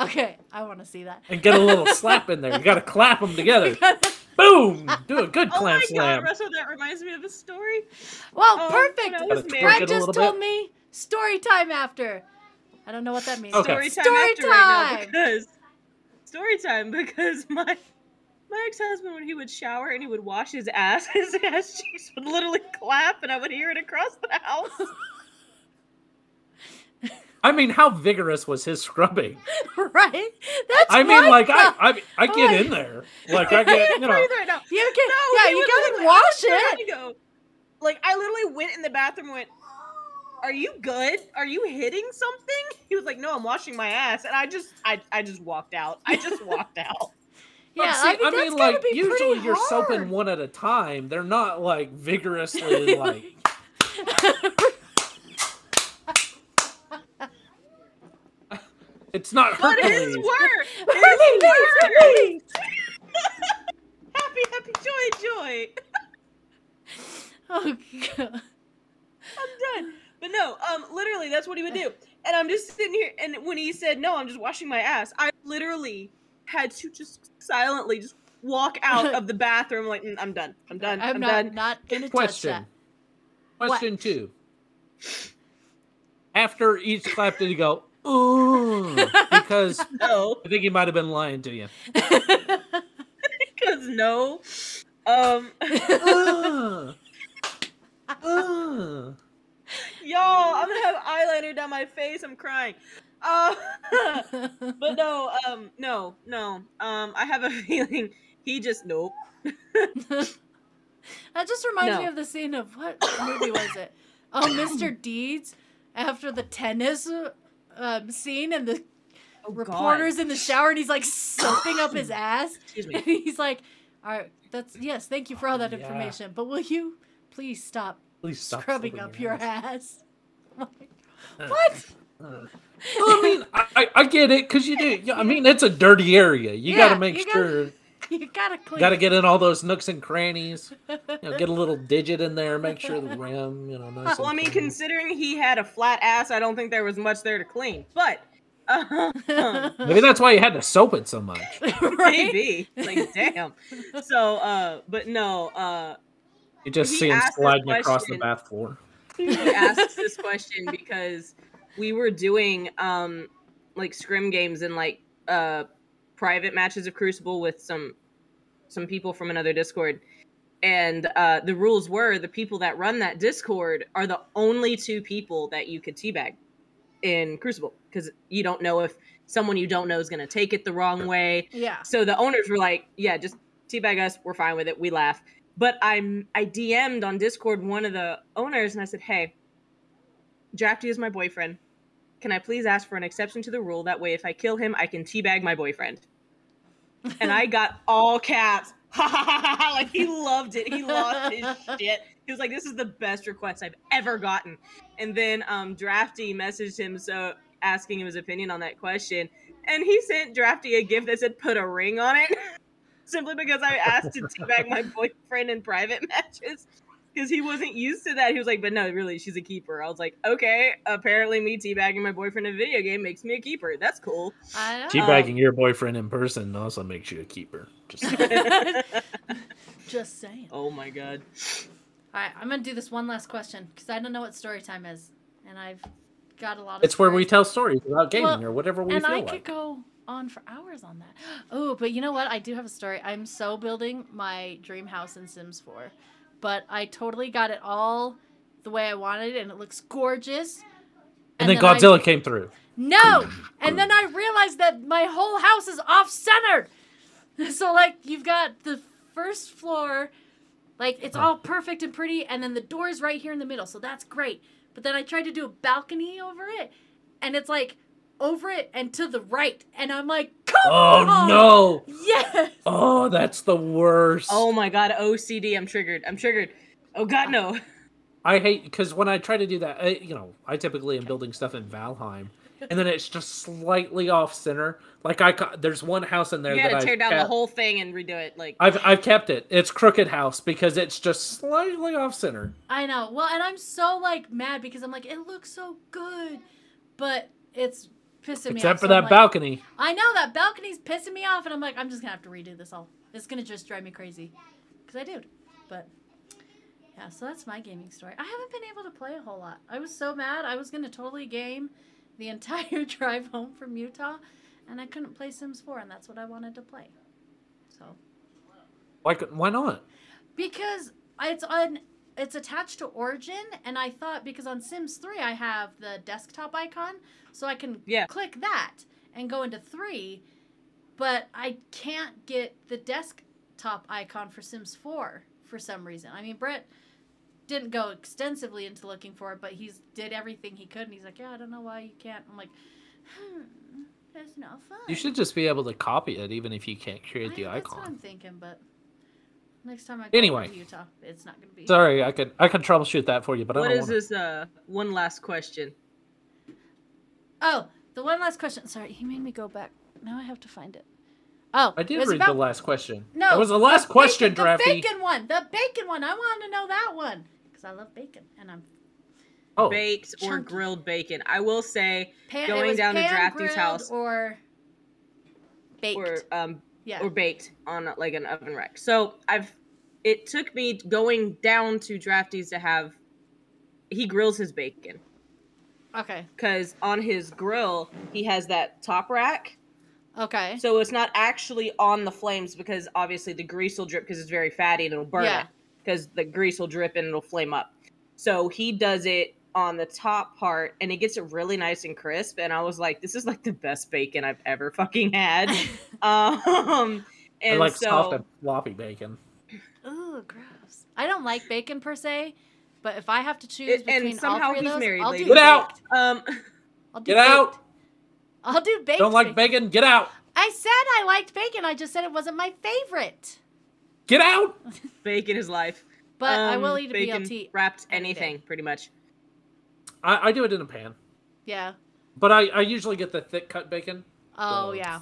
okay, I want to see that. and get a little slap in there. You got to clap them together. Boom! Do a good Oh my slam. god, Russell, that reminds me of a story. Well, Oh, perfect. when I Gotta was twerk Brad just told bit. me story time after. I don't know what that means. Okay. Story time Story after right now because story time because my my ex-husband when he would shower and he would wash his ass, his ass cheeks would literally clap and I would hear it across the house. I mean, how vigorous was his scrubbing? right? That's I mean, like I. I, I get Like- in there. Like I get, you know. Right now. You can, No, yeah, you would gotta wash it. go. Like I literally went in the bathroom and went, Are you good? Are you hitting something? He was like, No, I'm washing my ass. And I just I, I just walked out. I just walked out. Yeah, see, I, think that's mean, like usually you're hard. soaping one at a time. They're not like vigorously like. It's not But it is Hercules. work. It is work. happy, happy, joy, joy. oh god. I'm done. But no, um, literally, that's what he would do. And I'm just sitting here, and when he said, "No, I'm just washing my ass," I literally had to just silently just walk out of the bathroom, like, "Mm, "I'm done. I'm done. I'm, I'm, not done." not gonna touch Question. that. Question two. After each clap, did he go? Ooh, because No, I think he might have been lying to you. because no. Um, Uh, uh. y'all, I'm gonna have eyeliner down my face. I'm crying. Uh, but no, um, no, no. Um, I have a feeling he just nope. That just reminds me of the scene of what movie was it? Oh, Mr. Deeds after the tennis um, scene and the Oh, reporter's in the shower and he's like soaping up his ass. Excuse And me. he's like, "All right, that's yes, thank you for all that Yeah. information, but will you please stop, Please stop scrubbing up your ass. ass?" what? Well, I mean, I, I, get it because you do. I mean, it's a dirty area. You Yeah, got to make you gotta sure. You gotta clean. Got to get in all those nooks and crannies. You know, get a little digit in there. Make sure the rim, you know, nice. Well, I mean, clean. considering he had a flat ass, I don't think there was much there to clean. But uh, maybe that's why you had to soap it so much. maybe, like, damn. So, uh, but no, uh, You just see him asked this sliding across the bath floor. he asked this question because we were doing um like scrim games and like uh private matches of Crucible with some some people from another Discord. And uh, the rules were the people that run that Discord are the only two people that you could teabag in Crucible because you don't know if someone you don't know is going to take it the wrong way. Yeah. So the owners were like, "Yeah, just teabag us. We're fine with it. We laugh." But I'm I DM'd on Discord one of the owners and I said, "Hey, Drafty is my boyfriend. Can I please ask for an exception to the rule? That way, if I kill him, I can teabag my boyfriend." And I got all caps. like he loved it. He lost his shit. He was like, "This is the best request I've ever gotten." And then um, Drafty messaged him so asking him his opinion on that question, and he sent Drafty a gift that said "put a ring on it," simply because I asked to teabag my boyfriend in private matches because he wasn't used to that. He was like, "But no, really, she's a keeper." I was like, "Okay, apparently me teabagging my boyfriend in a video game makes me a keeper. That's cool." I know. Teabagging your boyfriend in person also makes you a keeper. Just Just saying. oh my god. All right, I'm gonna do this one last question because I don't know what story time is, and I've got a lot of. it's where we tell stories about gaming Well, or whatever we and feel I like. could go on for hours on that. Oh, but you know what? I do have a story. I'm so building my dream house in Sims 4, but I totally got it all the way I wanted it, and it looks gorgeous. and, then, I- Godzilla came through. no, and then I realized that my whole house is off center. So like you've got the first floor, like it's all perfect and pretty, and then the door is right here in the middle, so that's great. But then I tried to do a balcony over it, and it's like over it and to the right, and I'm like, come Oh on! no! Yes. Oh, that's the worst. Oh my god, OCD. I'm triggered. I'm triggered. Oh god, no. I hate because when I try to do that, I, you know, I typically am building stuff in Valheim, and then it's just slightly off center. Like I, ca- there's one house in there You gotta I tear down the whole thing and redo it. Like, I've I've kept it. It's Crooked House because it's just slightly off center. I know. Well, and I'm so like mad because I'm like, it looks so good, but it's pissing me Except off. for so that like, balcony. I know that balcony's pissing me off, and I'm like, I'm just gonna have to redo this all. It's gonna just drive me crazy, because I did. But yeah, so that's my gaming story. I haven't been able to play a whole lot. I was so mad. I was gonna totally game the entire drive home from Utah, and I couldn't play Sims 4, and that's what I wanted to play. So Why why not? because it's on it's attached to origin and i thought because on sims 3 i have the desktop icon so i can Yeah. click that and go into 3 but i can't get the desktop icon for sims 4 for some reason i mean brett didn't go extensively into looking for it but he's did everything he could and he's like yeah i don't know why you can't i'm like hmm. It's not fun. You should just be able to copy it, even if you can't create I- the That's what I'm icon. thinking, but next time I go Anyway. to Utah, it's not gonna be. Sorry, I could I could troubleshoot that for you, but I What don't is want this? Uh, one last question. Oh, the one last question. Sorry, he made me go back. Now I have to find it. Oh, I did read about- the last question. No, it was the last question, bacon, Drafty. The bacon one. The bacon one. I want to know that one because I love bacon, and I'm Oh, Baked or Chunky. grilled bacon? I will say, pan, Going was down to pan Drafty's house. or baked. or um, yeah. or baked on like an oven rack. So I've. It took me going down to Drafty's to have. He grills his bacon okay. because on his grill he has that top rack, Okay. so it's not actually on the flames because obviously the grease will drip because it's very fatty and it'll burn Yeah. it because the grease will drip and it'll flame up. So he does it on the top part and it gets it really nice and crisp. And I was like, this is like the best bacon I've ever fucking had. um, I and like so soft and floppy bacon. Ooh, gross. I don't like bacon per se, but if I have to choose It- between and somehow all three he's of those, married. I'll lady. do Get out! Um, I'll do Get out! I'll do baked. Don't like bacon? Get out! I said I liked bacon. I just said it wasn't my favorite. Get out! bacon is life. But I Um, will eat a bacon BLT. wrapped any anything, pretty much. I, I do it in a pan, Yeah. but I, I usually get the thick cut bacon. Oh So- yeah.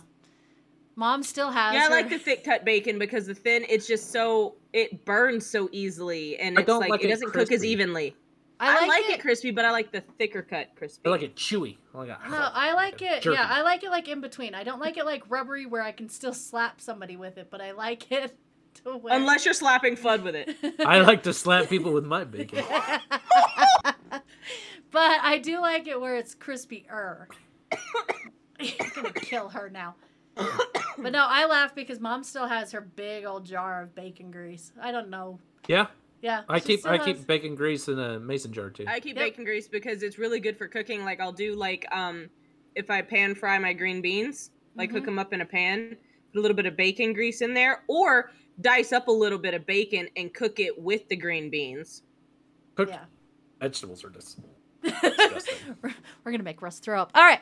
Mom still has. Yeah, I like the thick cut bacon because the thin, it's just so it burns so easily, and I it's don't like, like it it doesn't cook as evenly. I like, it. crispy, but I like the thicker cut crispy. I like it chewy. I like it. No, I like it. Jerky. Yeah, I like it like in between. I don't like it like rubbery where I can still slap somebody with it, but I like it to where. Unless you're slapping Fudd with it. I like to slap people with my bacon. but I do like it where it's crispy er. You're gonna kill her now. but no, I laugh because mom still has her big old jar of bacon grease. I don't know. Yeah, Yeah. I keep I has- keep bacon grease in a mason jar too. I keep Yep. bacon grease because it's really good for cooking. Like I'll do like um if I pan fry my green beans, like cook Mhm. them up in a pan, put a little bit of bacon grease in there, or dice up a little bit of bacon and cook it with the green beans. Cooked Yeah. vegetables are just. we're, we're gonna make Russ throw up. All right.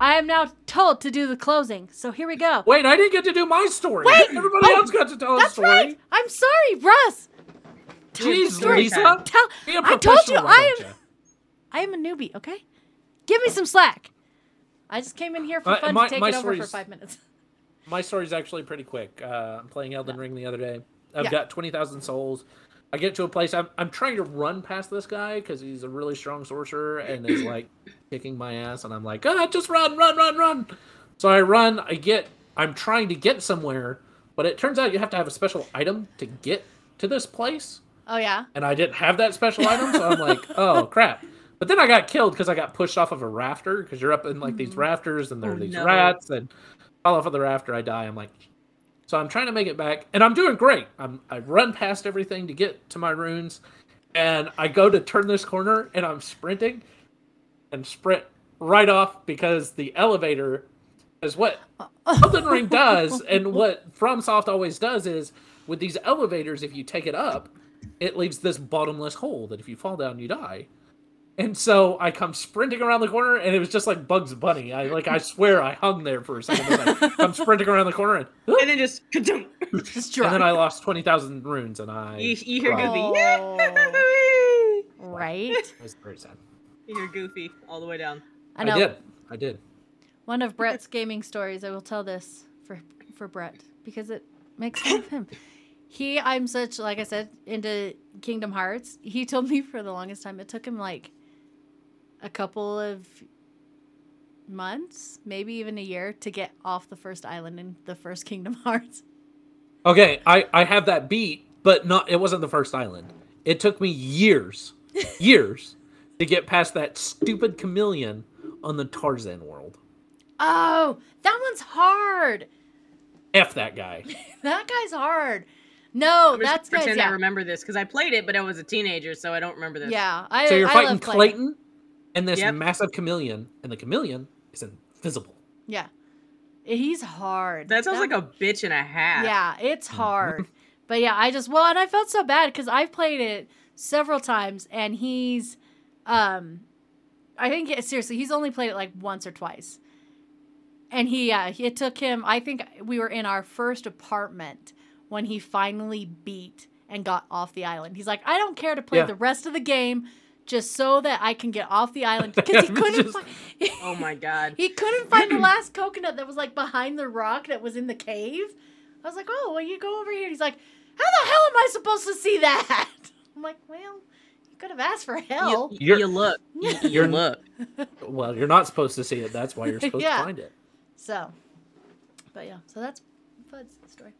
I am now told to do the closing, so here we go. Wait, I didn't get to do my story. Wait! Everybody Oh, else got to tell a That's story. right. I'm sorry, Russ. Tell Jeez, story. Lisa. Tell. I told you I am. ya? I am a newbie. Okay. Give me some slack. I just came in here for Uh, fun my- to take it over for five minutes. My story's actually pretty quick. Uh, I'm playing Elden Ring the other day. I've Yeah. got 20,000 souls. I get to a place. I'm, I'm trying to run past this guy because he's a really strong sorcerer and is like kicking my ass. And I'm like, ah, just run, run, run, run. So I run. I get. I'm trying to get somewhere, but it turns out you have to have a special item to get to this place. Oh yeah. And I didn't have that special item, so I'm like, oh crap. But then I got killed because I got pushed off of a rafter because you're up in like these rafters and there are Oh, these no. rats and fall off of the rafter. I die. I'm like, so I'm trying to make it back and I'm doing great. I'm I run past everything to get to my runes, and I go to turn this corner and I'm sprinting, and sprint right off because the elevator is what Elden Ring does, and what FromSoft always does is with these elevators, if you take it up, it leaves this bottomless hole that if you fall down, you die. And so I come sprinting around the corner, and it was just like Bugs Bunny. I like I swear I hung there for a second. I, am sprinting around the corner, and, And then just ka-dunk. Just and then I lost twenty thousand runes, and I you, you hear cried. Goofy. Oh. right. It was very sad. you hear Goofy all the way down. I know. I, did. I did. One of Brett's gaming stories. I will tell this for for Brett because it makes fun of him. He, I'm such like I said into Kingdom Hearts. He told me for the longest time it took him like a couple of months, maybe even a year, to get off the first island in the first Kingdom Hearts. Okay, I I have that beat, but not. It wasn't the first island. It took me years, years, to get past that stupid chameleon on the Tarzan world. Oh, that one's hard. F that guy. That guy's hard. No, I'm just that's gonna guy's pretend yeah. I remember this because I played it, but I was a teenager, so I don't remember this. Yeah, I. So you're I fighting love playing. Clayton and this Yep. massive chameleon, and the chameleon is invisible. Yeah, he's hard. That sounds like a bitch and a half. Yeah, it's hard. but yeah, I just well, and I felt so bad because I've played it several times, and he's, um, I think seriously, he's only played it like once or twice, And he, uh, it took him. I think we were in our first apartment when he finally beat and got off the island. He's like, I don't care to play Yeah. the rest of the game, just so that I can get off the island because he couldn't. Just- fi- Oh my god. he couldn't find the last coconut that was like behind the rock that was in the cave. I was like, oh, well, you go over here. He's like, how the hell am I supposed to see that? I'm like, well, you could have asked for help. You, You're- you look. You, you You're- look. Well, you're not supposed to see it. That's why you're supposed Yeah. to find it. So, but yeah, so that's Fudd's story.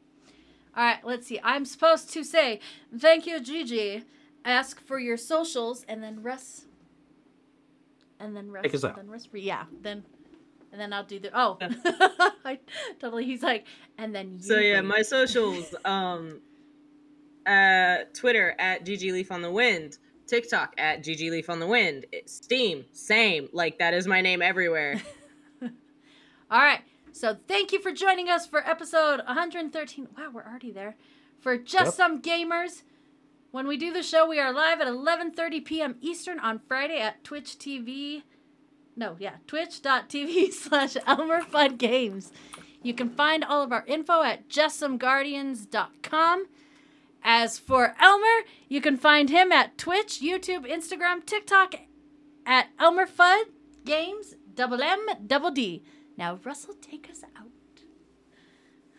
All right, let's see. I'm supposed to say thank you, Gigi. Ask for your socials, and then Russ, and then Russ, Take us and out. then Russ. Yeah, then, and then I'll do the. Oh, I totally. He's like, and then you. So yeah, my socials. Um, uh, Twitter at GG Leaf on the Wind. TikTok at GG Leaf on the Wind. Steam, same. Like that is my name everywhere. All right. So thank you for joining us for episode 113. Wow, we're already there. For Just Yep. Some Gamers. When we do the show, we are live at 11:30 p.m. Eastern on Friday at Twitch TV. No, yeah, twitch.tv slash Elmer Fudd Games. You can find all of our info at justsomeguardians.com. As for Elmer, you can find him at Twitch, YouTube, Instagram, TikTok at Elmer Fudd Games, double M, double D. Now, Russell, take us out.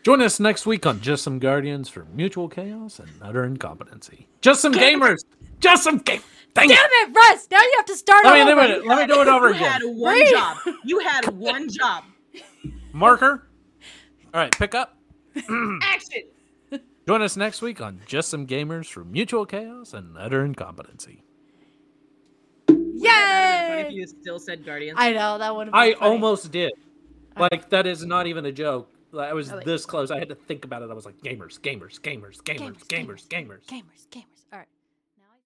Join us next week on Just Some Guardians for mutual chaos and utter incompetency. Just some gamers. Just some game. Dang Damn it. it, Russ! Now you have to start Let me, all let, me, let me do it over you had one Breathe. job. You had one job. Marker. All right, pick up. Action. Join us next week on Just Some Gamers for mutual chaos and utter incompetency. Funny if Yay! you still said Guardians. I know that would. I funny. almost did. Like that is not even a joke. Like, I was this close. I had to think about it. I was like, gamers, gamers, gamers, gamers, Gamers, gamers, gamers. gamers, gamers.